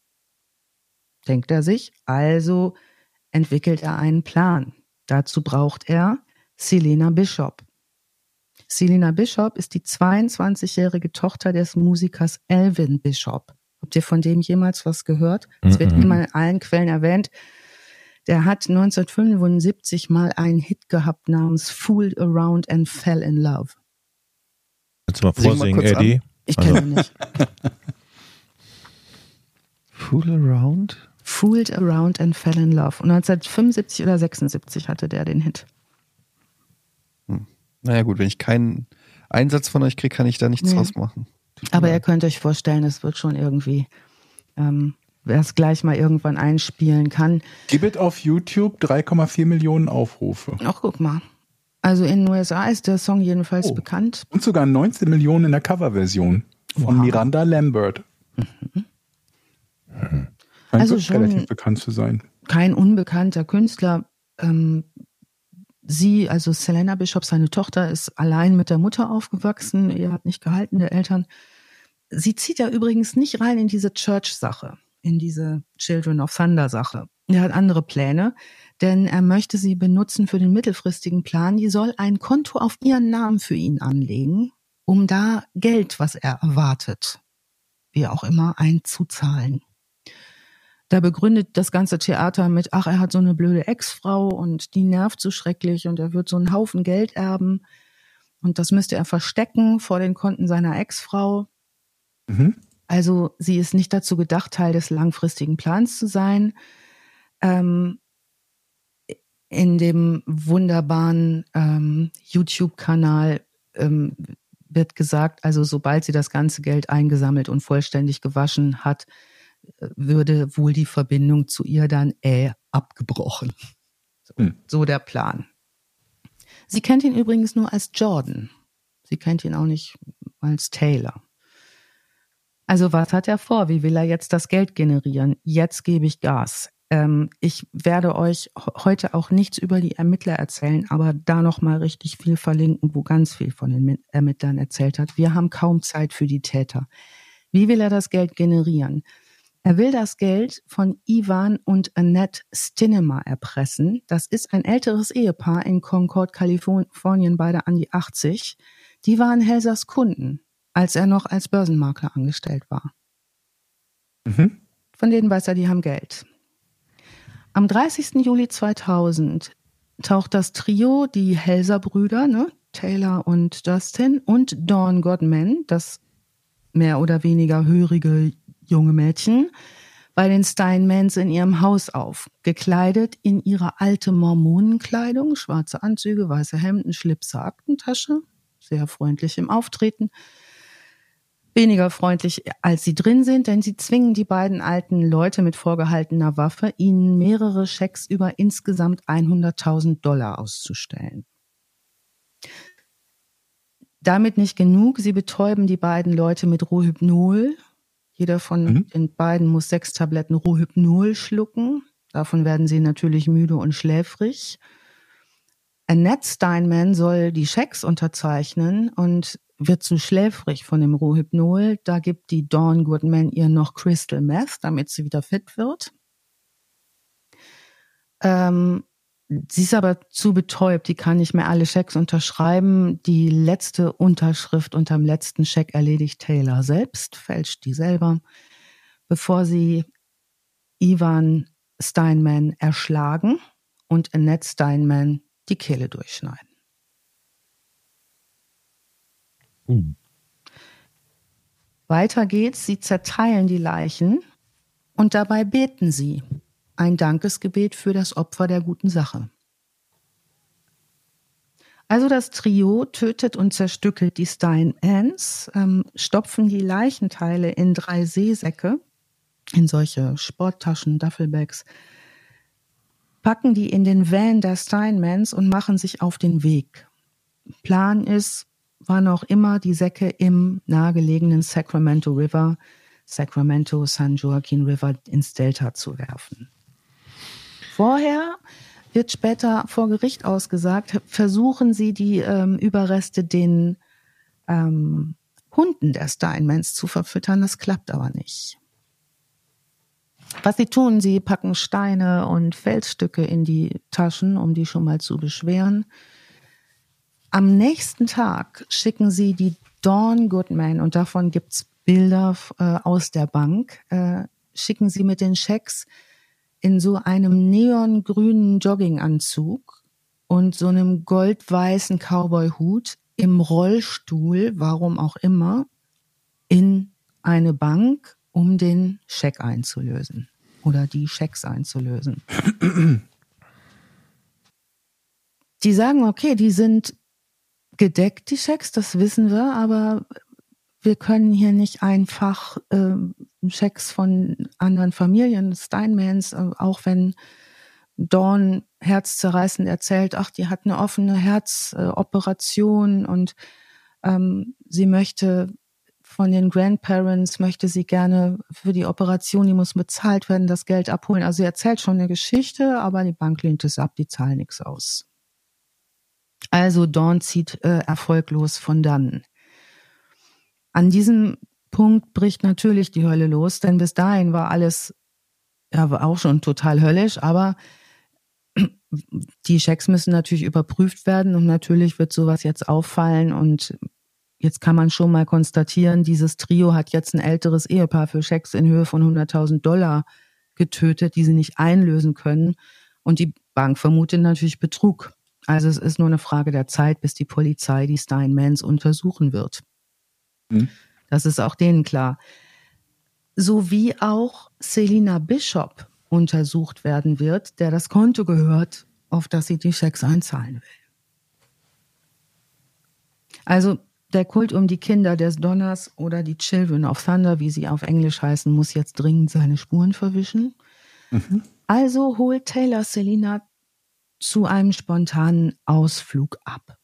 Denkt er sich, also entwickelt er einen Plan. Dazu braucht er Selena Bishop. Selena Bishop ist die 22-jährige Tochter des Musikers Elvin Bishop. Habt ihr von dem jemals was gehört? Es wird immer in allen Quellen erwähnt. Der hat 1975 mal einen Hit gehabt namens Fooled Around and Fell in Love. Kannst du mal vorsingen, mal Eddie? An. Ich kenne ihn nicht. (laughs) Fool Around? Fooled Around and Fell in Love. Und 1975 oder 76 hatte der den Hit. Hm. Naja gut, wenn ich keinen Einsatz von euch kriege, kann ich da nichts nee. draus machen. Aber ihr könnt euch vorstellen, es wird schon irgendwie ähm, wer es gleich mal irgendwann einspielen kann. Gibbet auf YouTube 3,4 Millionen Aufrufe. Ach, guck mal. Also in den USA ist der Song jedenfalls Oh. bekannt. Und sogar 19 Millionen in der Coverversion von Wow. Miranda Lambert. Scheint Also wirklich schon- relativ bekannt zu sein. Kein unbekannter Künstler. Ähm, sie, also Selena Bishop, seine Tochter, ist allein mit der Mutter aufgewachsen. Er hat nicht gehalten, der Eltern. Sie zieht ja übrigens nicht rein in diese Church-Sache, in diese Children of Thunder-Sache. Er hat andere Pläne, denn er möchte sie benutzen für den mittelfristigen Plan. Die soll ein Konto auf ihren Namen für ihn anlegen, um da Geld, was er erwartet, wie auch immer, einzuzahlen. Da begründet das ganze Theater mit, ach, er hat so eine blöde Ex-Frau und die nervt so schrecklich und er wird so einen Haufen Geld erben und das müsste er verstecken vor den Konten seiner Ex-Frau. Mhm. Also sie ist nicht dazu gedacht, Teil des langfristigen Plans zu sein. Ähm, in dem wunderbaren ähm, YouTube-Kanal ähm, wird gesagt, also sobald sie das ganze Geld eingesammelt und vollständig gewaschen hat, äh, würde wohl die Verbindung zu ihr dann äh abgebrochen. So, Hm. so der Plan. Sie kennt ihn übrigens nur als Jordan. Sie kennt ihn auch nicht als Taylor. Also was hat er vor? Wie will er jetzt das Geld generieren? Jetzt gebe ich Gas. Ähm, ich werde euch heute auch nichts über die Ermittler erzählen, aber da noch mal richtig viel verlinken, wo ganz viel von den Mit- Ermittlern erzählt hat. Wir haben kaum Zeit für die Täter. Wie will er das Geld generieren? Er will das Geld von Ivan und Annette Stinema erpressen. Das ist ein älteres Ehepaar in Concord, Kalifornien, beide an die 80. Die waren Helsers Kunden, als er noch als Börsenmakler angestellt war. Mhm. Von denen weiß er, die haben Geld. Am 30. Juli 2000 taucht das Trio, die Helser-Brüder, ne, Taylor und Dustin, und Dawn Godman, das mehr oder weniger hörige junge Mädchen, bei den Steinmans in ihrem Haus auf, gekleidet in ihre alte Mormonenkleidung, schwarze Anzüge, weiße Hemden, Schlipse, Aktentasche, sehr freundlich im Auftreten weniger freundlich, als sie drin sind, denn sie zwingen die beiden alten Leute mit vorgehaltener Waffe, ihnen mehrere Schecks über insgesamt 100.000 Dollar auszustellen. Damit nicht genug, sie betäuben die beiden Leute mit Rohypnol. Jeder von Mhm. den beiden muss sechs Tabletten Rohypnol schlucken. Davon werden sie natürlich müde und schläfrig. Annette Steinman soll die Schecks unterzeichnen und wird zu schläfrig von dem Rohypnol. Da gibt die Dawn Goodman ihr noch Crystal Meth, damit sie wieder fit wird. Ähm, sie ist aber zu betäubt, die kann nicht mehr alle Schecks unterschreiben. Die letzte Unterschrift unterm letzten Scheck erledigt Taylor selbst, fälscht die selber, bevor sie Ivan Steinman erschlagen und Annette Steinman die Kehle durchschneiden. Hm. Weiter geht's, sie zerteilen die Leichen und dabei beten sie ein Dankesgebet für das Opfer der guten Sache. Also das Trio tötet und zerstückelt die Steinmans, ähm, stopfen die Leichenteile in drei Seesäcke, in solche Sporttaschen, Duffelbags, packen die in den Van der Steinmans und machen sich auf den Weg. Plan ist, wann auch immer die Säcke im nahegelegenen Sacramento River, Sacramento San Joaquin River ins Delta zu werfen. Vorher wird später vor Gericht ausgesagt, versuchen sie die ähm, Überreste den ähm, Hunden der Steinmans zu verfüttern. Das klappt aber nicht. Was sie tun, sie packen Steine und Felsstücke in die Taschen, um die schon mal zu beschweren. Am nächsten Tag schicken sie die Dawn Goodman, und davon gibt's Bilder äh, aus der Bank, äh, schicken sie mit den Schecks in so einem neongrünen Jogginganzug und so einem goldweißen Cowboy-Hut im Rollstuhl, warum auch immer, in eine Bank, um den Scheck einzulösen oder die Schecks einzulösen. (clears throat) Die sagen, okay, die sind gedeckt, die Schecks, das wissen wir, aber wir können hier nicht einfach äh, Schecks von anderen Familien, Steinmans, äh, auch wenn Dawn herzzerreißend erzählt, ach, die hat eine offene Herzoperation und ähm, sie möchte von den Grandparents, möchte sie gerne für die Operation, die muss bezahlt werden, das Geld abholen. Also sie erzählt schon eine Geschichte, aber die Bank lehnt es ab, die zahlen nichts aus. Also Dawn zieht äh, erfolglos von dann. An diesem Punkt bricht natürlich die Hölle los, denn bis dahin war alles ja, war auch schon total höllisch, aber die Schecks müssen natürlich überprüft werden und natürlich wird sowas jetzt auffallen und jetzt kann man schon mal konstatieren, dieses Trio hat jetzt ein älteres Ehepaar für Schecks in Höhe von 100.000 Dollar getötet, die sie nicht einlösen können und die Bank vermutet natürlich Betrug. Also es ist nur eine Frage der Zeit, bis die Polizei die Steinmans untersuchen wird. Mhm. Das ist auch denen klar. So wie auch Selina Bishop untersucht werden wird, der das Konto gehört, auf das sie die Schecks einzahlen will. Also der Kult um die Kinder des Donners oder die Children of Thunder, wie sie auf Englisch heißen, muss jetzt dringend seine Spuren verwischen. Mhm. Also holt Taylor Selina zu einem spontanen Ausflug ab.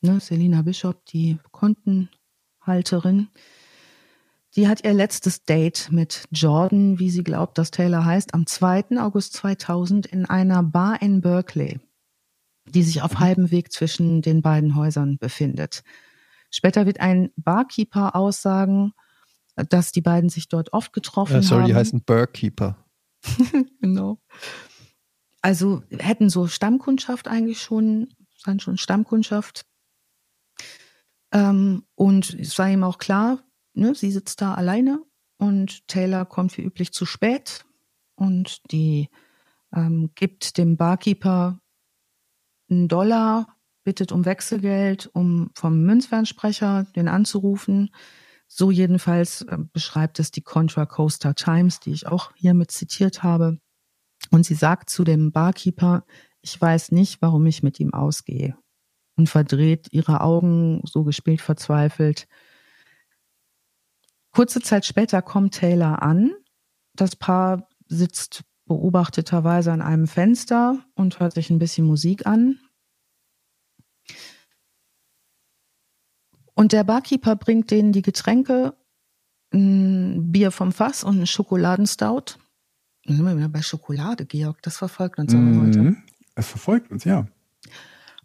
Ne, Selina Bishop, die Kontenhalterin, die hat ihr letztes Date mit Jordan, wie sie glaubt, dass Taylor heißt, am 2. August 2000 in einer Bar in Berkeley, die sich auf mhm. halbem Weg zwischen den beiden Häusern befindet. Später wird ein Barkeeper aussagen, dass die beiden sich dort oft getroffen haben. sorry, haben. die heißen Barkeeper. (laughs) genau. Also hätten so Stammkundschaft eigentlich schon, seien schon Stammkundschaft. Ähm, und es war ihm auch klar, ne, sie sitzt da alleine und Taylor kommt wie üblich zu spät und die ähm, gibt dem Barkeeper einen Dollar, bittet um Wechselgeld, um vom Münzfernsprecher den anzurufen. So jedenfalls äh, beschreibt es die Contra Costa Times, die ich auch hiermit zitiert habe. Und sie sagt zu dem Barkeeper, ich weiß nicht, warum ich mit ihm ausgehe. Und verdreht ihre Augen, so gespielt verzweifelt. Kurze Zeit später kommt Taylor an. Das Paar sitzt beobachteterweise an einem Fenster und hört sich ein bisschen Musik an. Und der Barkeeper bringt denen die Getränke, ein Bier vom Fass und einen Schokoladenstout. Dann sind wir wieder bei Schokolade, Georg. Das verfolgt uns aber mhm. heute. Es verfolgt uns, ja.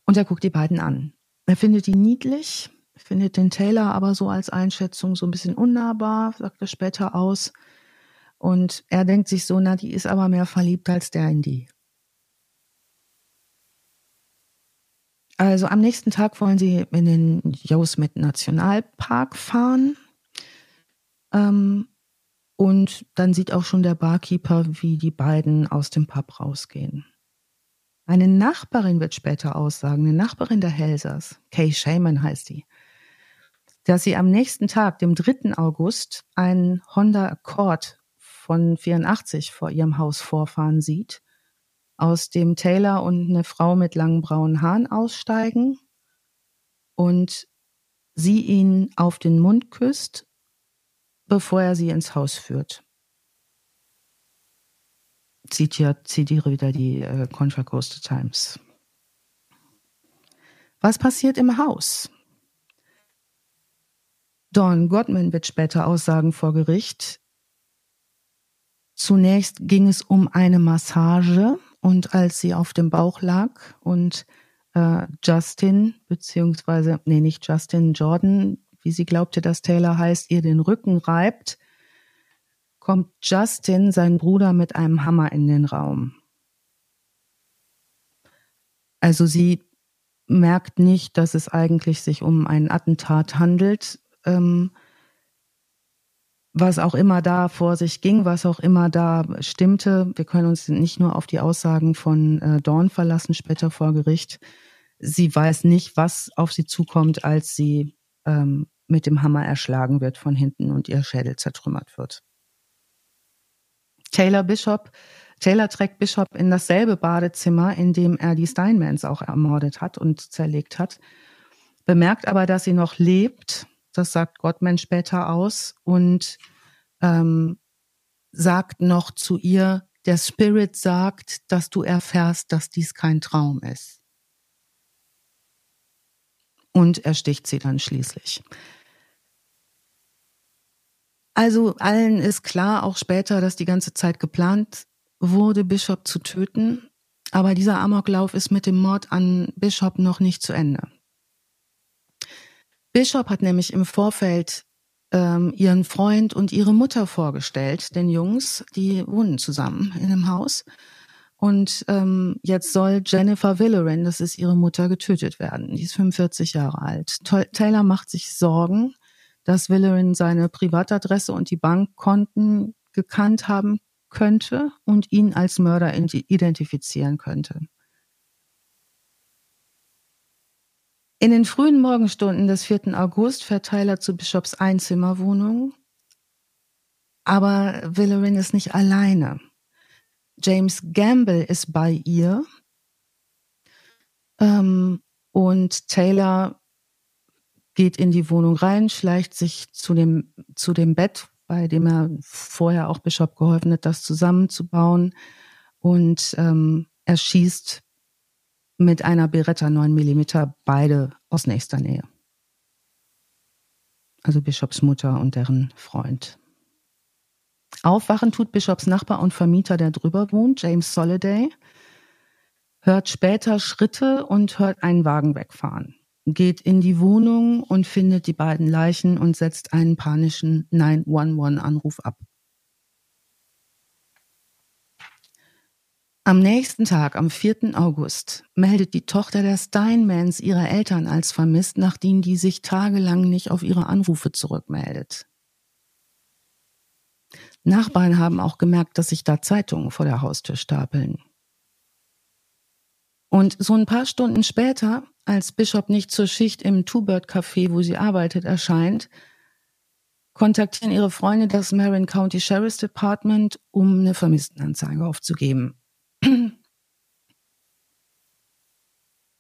Und er guckt die beiden an. Er findet die niedlich findet den Taylor aber so als Einschätzung so ein bisschen unnahbar, sagt er später aus. Und er denkt sich so, na, die ist aber mehr verliebt als der in die. Also am nächsten Tag wollen sie in den Yosemite Nationalpark fahren. Ähm, und dann sieht auch schon der Barkeeper, wie die beiden aus dem Pub rausgehen. Eine Nachbarin wird später aussagen, eine Nachbarin der Helsers, Kay Shaman heißt die, dass sie am nächsten Tag, dem 3. August, einen Honda Accord von 84 vor ihrem Haus vorfahren sieht, aus dem Taylor und eine Frau mit langen braunen Haaren aussteigen und sie ihn auf den Mund küsst, bevor er sie ins Haus führt. Zitiere wieder die äh, Contra Coast Times. Was passiert im Haus? Dawn Godman wird später aussagen vor Gericht. Zunächst ging es um eine Massage und als sie auf dem Bauch lag und äh, Justin, beziehungsweise, nee, nicht Justin, Jordan, wie sie glaubte, dass Taylor heißt, ihr den Rücken reibt, kommt Justin, sein Bruder, mit einem Hammer in den Raum. Also sie merkt nicht, dass es eigentlich sich um ein Attentat handelt, ähm, was auch immer da vor sich ging, was auch immer da stimmte. Wir können uns nicht nur auf die Aussagen von äh, Dawn verlassen, später vor Gericht. Sie weiß nicht, was auf sie zukommt, als sie ähm, mit dem Hammer erschlagen wird von hinten und ihr Schädel zertrümmert wird. Taylor Bishop, Taylor trägt Bishop in dasselbe Badezimmer, in dem er die Steinmans auch ermordet hat und zerlegt hat, bemerkt aber, dass sie noch lebt Das sagt Gottman später aus und ähm, sagt noch zu ihr, der Spirit sagt, dass du erfährst, dass dies kein Traum ist. Und er sticht sie dann schließlich. Also allen ist klar, auch später, dass die ganze Zeit geplant wurde, Bishop zu töten. Aber dieser Amoklauf ist mit dem Mord an Bishop noch nicht zu Ende. Bishop hat nämlich im Vorfeld ähm, ihren Freund und ihre Mutter vorgestellt, den Jungs, die wohnen zusammen in einem Haus. Und ähm, jetzt soll Jennifer Villeran, das ist ihre Mutter, getötet werden. Die ist 45 Jahre alt. Taylor macht sich Sorgen, dass Villeran seine Privatadresse und die Bankkonten gekannt haben könnte und ihn als Mörder identifizieren könnte. In den frühen Morgenstunden des 4. August fährt Tyler zu Bishops Einzimmerwohnung. Aber Villerin ist nicht alleine. James Gamble ist bei ihr. Ähm, und Taylor geht in die Wohnung rein, schleicht sich zu dem, zu dem Bett, bei dem er vorher auch Bishop geholfen hat, das zusammenzubauen. Und ähm, er schießt mit einer Beretta 9 mm beide aus nächster Nähe. Also Bishops Mutter und deren Freund. Aufwachen tut Bishops Nachbar und Vermieter, der drüber wohnt, James Soliday, hört später Schritte und hört einen Wagen wegfahren, geht in die Wohnung und findet die beiden Leichen und setzt einen panischen 911-Anruf ab. Am nächsten Tag, am 4. August, meldet die Tochter der Steinmans ihre Eltern als vermisst, nachdem die sich tagelang nicht auf ihre Anrufe zurückmeldet. Nachbarn haben auch gemerkt, dass sich da Zeitungen vor der Haustür stapeln. Und so ein paar Stunden später, als Bishop nicht zur Schicht im Two-Bird Café, wo sie arbeitet, erscheint, kontaktieren ihre Freunde das Marin County Sheriff's Department, um eine Vermisstenanzeige aufzugeben. (clears throat)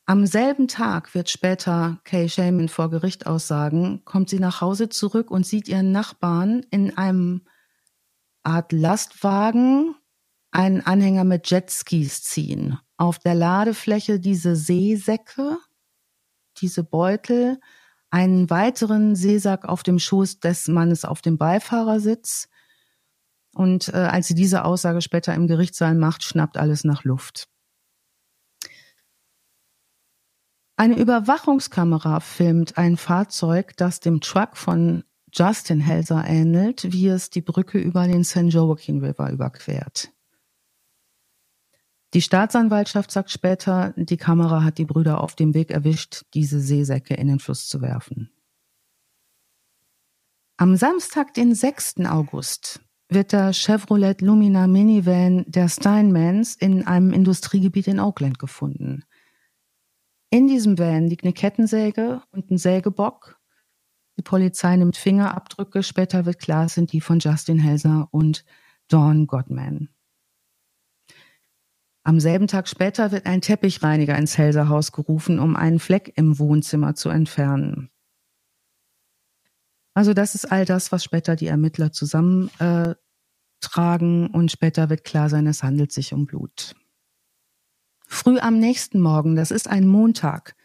Am selben Tag wird später Kay Shaman vor Gericht aussagen, kommt sie nach Hause zurück und sieht ihren Nachbarn in einem Art Lastwagen einen Anhänger mit Jetskis ziehen. Auf der Ladefläche diese Seesäcke, diese Beutel, einen weiteren Seesack auf dem Schoß des Mannes auf dem Beifahrersitz und äh, als sie diese Aussage später im Gerichtssaal macht, schnappt alles nach Luft. Eine Überwachungskamera filmt ein Fahrzeug, das dem Truck von Justin Helser ähnelt, wie es die Brücke über den St. Joaquin River überquert. Die Staatsanwaltschaft sagt später, die Kamera hat die Brüder auf dem Weg erwischt, diese Seesäcke in den Fluss zu werfen. Am Samstag, den 6. August, wird der Chevrolet Lumina Minivan der Steinmans in einem Industriegebiet in Oakland gefunden. In diesem Van liegt eine Kettensäge und ein Sägebock. Die Polizei nimmt Fingerabdrücke, später wird klar, sind die von Justin Helser und Dawn Godman. Am selben Tag später wird ein Teppichreiniger ins Helser-Haus gerufen, um einen Fleck im Wohnzimmer zu entfernen. Also das ist all das, was später die Ermittler zusammentragen äh, und später wird klar sein, es handelt sich um Blut. Früh am nächsten Morgen, das ist ein Montag,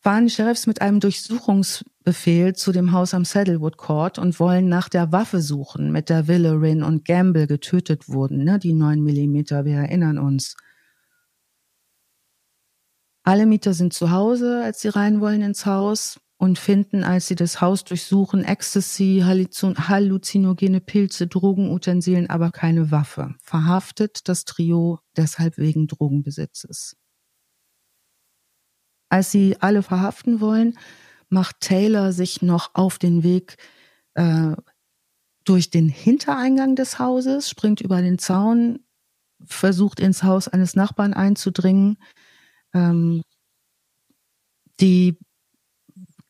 fahren Sheriffs mit einem Durchsuchungsbefehl zu dem Haus am Saddlewood Court und wollen nach der Waffe suchen, mit der Villerin und Gamble getötet wurden, ne, die 9 Millimeter, wir erinnern uns. Alle Mieter sind zu Hause, als sie rein wollen ins Haus und finden, als sie das Haus durchsuchen, Ecstasy, halluzinogene Pilze, Drogenutensilien, aber keine Waffe. Verhaftet das Trio deshalb wegen Drogenbesitzes. Als sie alle verhaften wollen, macht Taylor sich noch auf den Weg äh, durch den Hintereingang des Hauses, springt über den Zaun, versucht ins Haus eines Nachbarn einzudringen. Ähm, die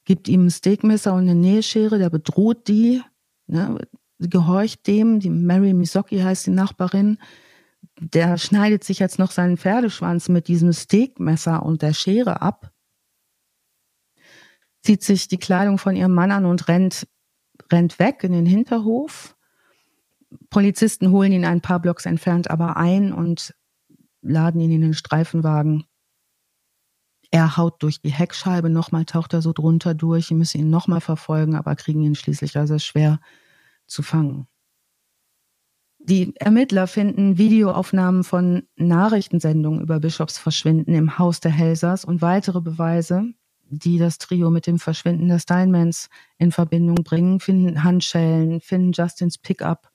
gibt ihm ein Steakmesser und eine Nähschere, der bedroht die, ne, gehorcht dem, die Mary Misocki heißt die Nachbarin, der schneidet sich jetzt noch seinen Pferdeschwanz mit diesem Steakmesser und der Schere ab. zieht sich die Kleidung von ihrem Mann an und rennt, rennt weg in den Hinterhof. Polizisten holen ihn ein paar Blocks entfernt aber ein und laden ihn in den Streifenwagen. Er haut durch die Heckscheibe, nochmal taucht er so drunter durch, sie müssen ihn nochmal verfolgen, aber kriegen ihn schließlich also schwer zu fangen. Die Ermittler finden Videoaufnahmen von Nachrichtensendungen über Bischofs Verschwinden im Haus der Helsers und weitere Beweise, die das Trio mit dem Verschwinden der Steinmans in Verbindung bringen, finden Handschellen, finden Justins Pickup.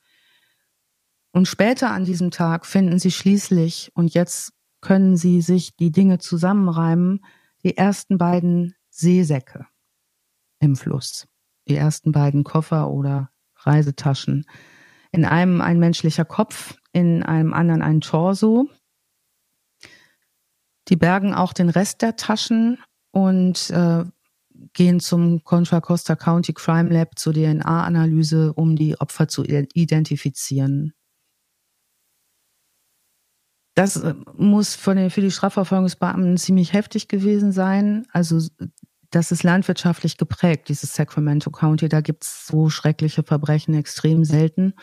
Und später an diesem Tag finden sie schließlich, und jetzt können sie sich die Dinge zusammenreimen, die ersten beiden Seesäcke im Fluss. Die ersten beiden Koffer oder Reisetaschen in einem ein menschlicher Kopf, in einem anderen ein Torso. Die bergen auch den Rest der Taschen und äh, gehen zum Contra Costa County Crime Lab zur DNA-Analyse, um die Opfer zu identifizieren. Das äh, muss für, den, für die Strafverfolgungsbeamten ziemlich heftig gewesen sein. Also das ist landwirtschaftlich geprägt, dieses Sacramento County. Da gibt es so schreckliche Verbrechen extrem selten.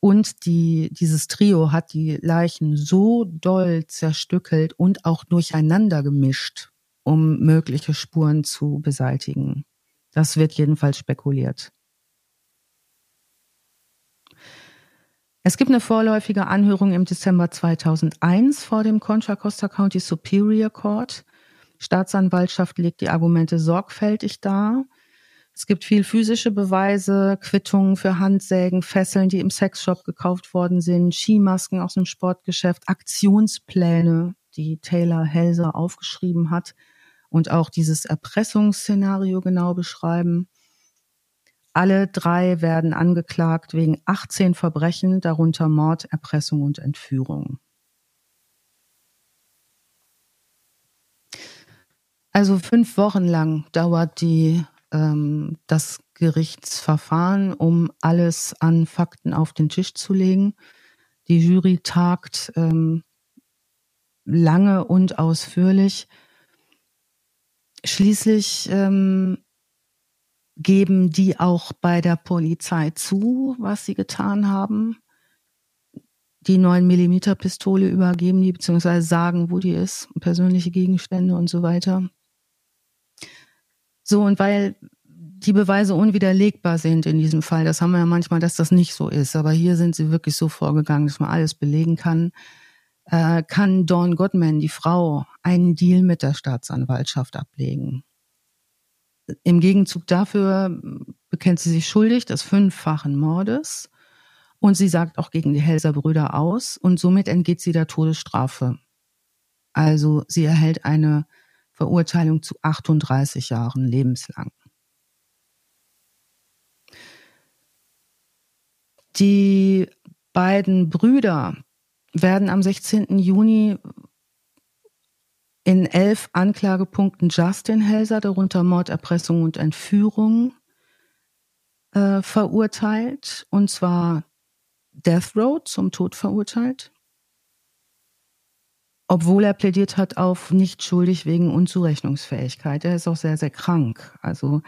Und die, dieses Trio hat die Leichen so doll zerstückelt und auch durcheinander gemischt, um mögliche Spuren zu beseitigen. Das wird jedenfalls spekuliert. Es gibt eine vorläufige Anhörung im Dezember 2001 vor dem Contra Costa County Superior Court. Staatsanwaltschaft legt die Argumente sorgfältig dar. Es gibt viel physische Beweise, Quittungen für Handsägen, Fesseln, die im Sexshop gekauft worden sind, Skimasken aus dem Sportgeschäft, Aktionspläne, die Taylor Helser aufgeschrieben hat und auch dieses Erpressungsszenario genau beschreiben. Alle drei werden angeklagt wegen 18 Verbrechen, darunter Mord, Erpressung und Entführung. Also fünf Wochen lang dauert die ähm, das Gerichtsverfahren, um alles an Fakten auf den Tisch zu legen. Die Jury tagt ähm, lange und ausführlich. Schließlich ähm, geben die auch bei der Polizei zu, was sie getan haben. Die 9 Millimeter Pistole übergeben die, beziehungsweise sagen, wo die ist, persönliche Gegenstände und so weiter. So, und weil die Beweise unwiderlegbar sind in diesem Fall, das haben wir ja manchmal, dass das nicht so ist, aber hier sind sie wirklich so vorgegangen, dass man alles belegen kann, äh, kann Dawn Goodman, die Frau, einen Deal mit der Staatsanwaltschaft ablegen. Im Gegenzug dafür bekennt sie sich schuldig des fünffachen Mordes und sie sagt auch gegen die Helser Brüder aus und somit entgeht sie der Todesstrafe. Also sie erhält eine Verurteilung zu 38 Jahren lebenslang. Die beiden Brüder werden am 16. Juni in elf Anklagepunkten Justin Helser, darunter Mord, Erpressung und Entführung, äh, verurteilt. Und zwar Death Row zum Tod verurteilt obwohl er plädiert hat auf nicht schuldig wegen Unzurechnungsfähigkeit. Er ist auch sehr, sehr krank. Also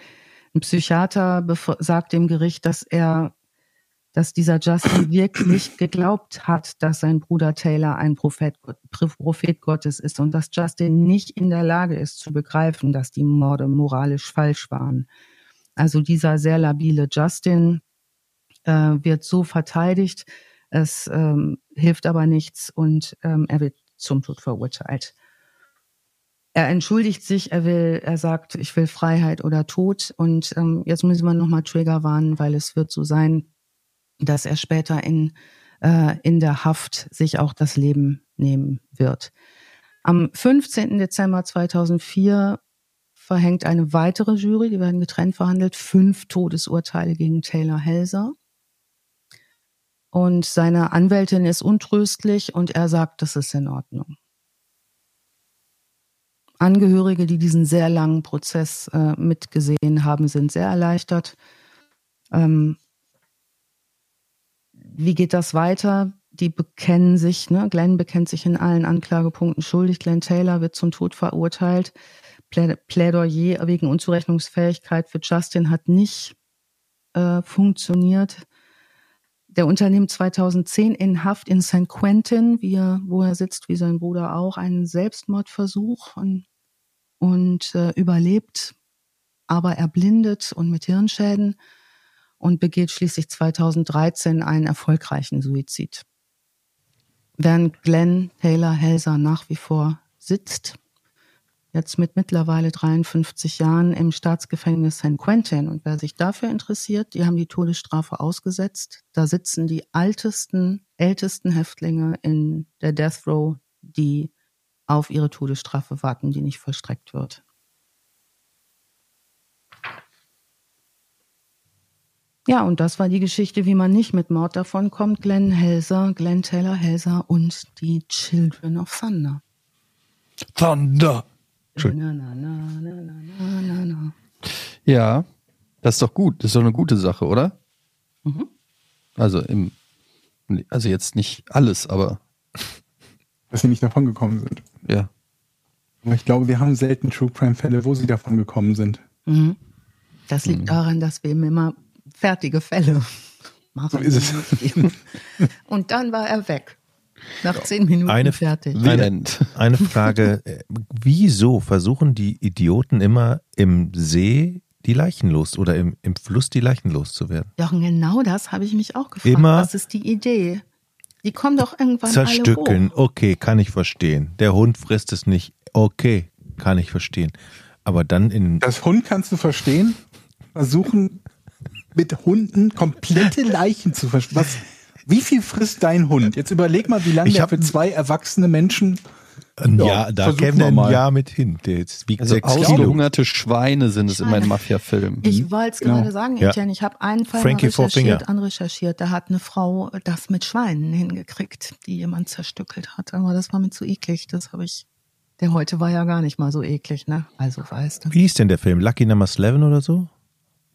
ein Psychiater sagt dem Gericht, dass er, dass dieser Justin (coughs) wirklich geglaubt hat, dass sein Bruder Taylor ein Prophet, Prophet Gottes ist und dass Justin nicht in der Lage ist zu begreifen, dass die Morde moralisch falsch waren. Also dieser sehr labile Justin äh, wird so verteidigt, es ähm, hilft aber nichts und ähm, er wird zum Tod verurteilt. Er entschuldigt sich, er will, er sagt, ich will Freiheit oder Tod. Und ähm, jetzt müssen wir nochmal Trigger warnen, weil es wird so sein, dass er später in, äh, in der Haft sich auch das Leben nehmen wird. Am 15. Dezember 2004 verhängt eine weitere Jury, die werden getrennt verhandelt, fünf Todesurteile gegen Taylor Helser. Und seine Anwältin ist untröstlich und er sagt, das ist in Ordnung. Angehörige, die diesen sehr langen Prozess äh, mitgesehen haben, sind sehr erleichtert. Ähm, wie geht das weiter? Die bekennen sich, ne? Glenn bekennt sich in allen Anklagepunkten schuldig. Glenn Taylor wird zum Tod verurteilt. Plädoyer wegen Unzurechnungsfähigkeit für Justin hat nicht äh, funktioniert. Der unternimmt 2010 in Haft in St. Quentin, wie er, wo er sitzt, wie sein Bruder auch, einen Selbstmordversuch und, und äh, überlebt, aber erblindet und mit Hirnschäden und begeht schließlich 2013 einen erfolgreichen Suizid. Während Glenn Taylor Helser nach wie vor sitzt, jetzt mit mittlerweile 53 Jahren im Staatsgefängnis San Quentin. Und wer sich dafür interessiert, die haben die Todesstrafe ausgesetzt. Da sitzen die altesten, ältesten Häftlinge in der Death Row, die auf ihre Todesstrafe warten, die nicht vollstreckt wird. Ja, und das war die Geschichte, wie man nicht mit Mord davonkommt. Glenn Helser, Glenn Taylor Helser und die Children of Thunder. Thunder. Na, na, na, na, na, na, na. Ja, das ist doch gut. Das ist doch eine gute Sache, oder? Mhm. Also im, also jetzt nicht alles, aber (laughs) Dass sie nicht davon gekommen sind. ja. Aber ich glaube, wir haben selten True Crime Fälle, wo sie davon gekommen sind. Mhm. Das liegt Mhm. daran, dass wir immer fertige Fälle (laughs) machen. So ist es. (laughs) Und dann war er weg. Nach zehn Minuten Eine- fertig. Eine-. (laughs) Eine Frage, äh, wieso versuchen die Idioten immer im See die Leichen los oder im, im Fluss die Leichen loszuwerden? Jochen, genau das habe ich mich auch gefragt. Immer- Was ist die Idee? Die kommen doch irgendwann Zerstückeln, alle hoch. okay, kann ich verstehen. Der Hund frisst es nicht, okay, kann ich verstehen. Aber dann in Das Hund kannst du verstehen. Versuchen mit Hunden komplette Leichen zu verstehen. Was, wie viel frisst dein Hund? Jetzt überleg mal, wie lange Ich der für zwei erwachsene Menschen. ein Ja, Jahr, da käme ein. Jahr mit hin. Der jetzt wiegt Also sechs Kilo. ausgehungerte Schweine sind es in Mafia-Filmen. Ich wollte es Genau. gerade sagen, Ja. Etienne. Ich habe einen Fall Frankie mal recherchiert, Finger. anrecherchiert. Da hat eine Frau das mit Schweinen hingekriegt, die jemand zerstückelt hat. Aber das war mir zu eklig. Das habe ich. Der heute war ja gar nicht mal so eklig, ne? Also weißt du. Wie hieß denn der Film? Lucky Number 11 oder so?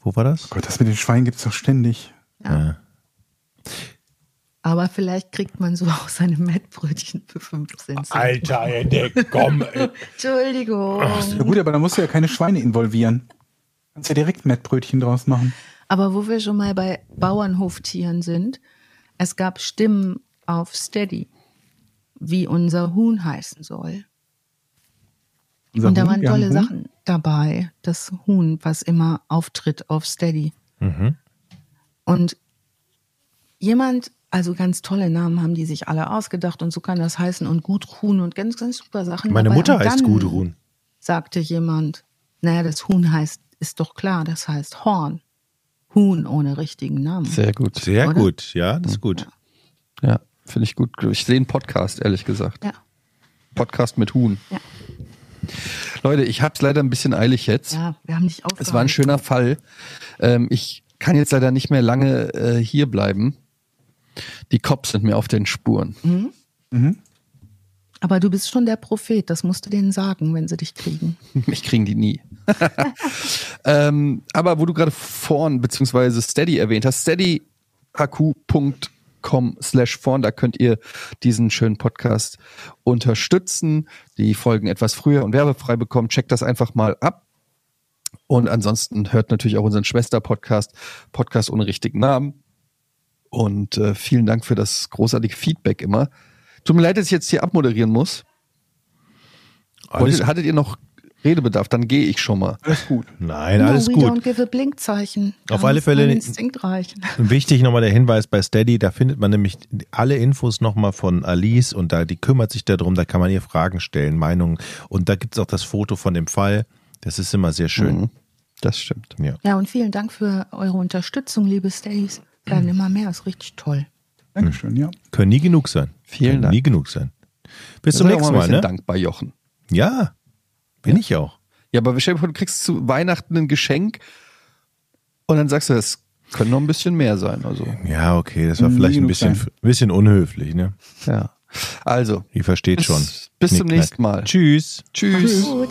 Wo war das? Gott, das mit den Schweinen gibt's doch ständig. Ja. Aber vielleicht kriegt man so (laughs) auch seine Mettbrötchen für 15 Cent. ey, der, komm, ey. Entschuldigung. Ja gut, aber da musst du ja keine Schweine involvieren. Kannst ja direkt Mettbrötchen draus machen. Aber wo wir schon mal bei Bauernhoftieren sind, es gab Stimmen auf Steady, wie unser Huhn heißen soll. Unser Und da Huhn, waren tolle Huhn. Sachen dabei. Das Huhn, was immer auftritt auf Steady. Mhm. Und jemand, also ganz tolle Namen haben die sich alle ausgedacht und so kann das heißen und Gudrun und ganz, ganz super Sachen. Meine dabei. Mutter heißt Gudrun. Sagte jemand, naja, das Huhn heißt, ist doch klar, das heißt Horn. Huhn ohne richtigen Namen. Sehr gut. Sehr Oder? gut, ja, das ist gut. Ja, finde ich gut. Ich sehe einen Podcast, ehrlich gesagt. Ja. Podcast mit Huhn. Ja. Leute, ich hab's leider ein bisschen eilig jetzt. Ja, wir haben nicht aufgehört. Es war ein schöner Fall. Ähm, ich kann jetzt leider nicht mehr lange äh, hier bleiben. Die Cops sind mir auf den Spuren. Mhm. Aber du bist schon der Prophet, das musst du denen sagen, wenn sie dich kriegen. (laughs) Mich kriegen die nie. (laughs) ähm, aber wo du gerade vorn beziehungsweise Steady erwähnt hast, steadyhq.com slash vorn, da könnt ihr diesen schönen Podcast unterstützen, die Folgen etwas früher und werbefrei bekommen. Checkt das einfach mal ab. Und ansonsten hört natürlich auch unseren Schwester-Podcast, Podcast ohne richtigen Namen. Und äh, vielen Dank für das großartige Feedback immer. Tut mir leid, dass ich jetzt hier abmoderieren muss. Alles, Wolltet, hattet ihr noch Redebedarf? Dann gehe ich schon mal. Alles gut. nein, alles no, we gut. don't give a Blinkzeichen. Auf alle Fälle nicht- Instinkt reichen. (laughs) Wichtig nochmal der Hinweis bei Steady, da findet man nämlich alle Infos nochmal von Alice und da die kümmert sich darum, da kann man ihr Fragen stellen, Meinungen und da gibt es auch das Foto von dem Fall. Das ist immer sehr schön. Mhm. Das stimmt. Ja. Ja, und vielen Dank für eure Unterstützung, liebe Stays. Werden immer mehr, ist richtig toll. Dankeschön, ja. Können nie genug sein. Vielen Können Dank. Nie genug sein. Bis Das zum nächsten Mal, bisschen ne? dankbar, Jochen. Ja, bin ich auch. Ja, aber stell dir vor, du kriegst zu Weihnachten ein Geschenk und dann sagst du, es können noch ein bisschen mehr sein. Also, Ja, okay, das war Nie vielleicht ein bisschen, sein. bisschen unhöflich, ne? ja. Also, Ihr versteht Bis- schon. bis zum Knickknack. nächsten Mal. Tschüss. tschüss. Gut.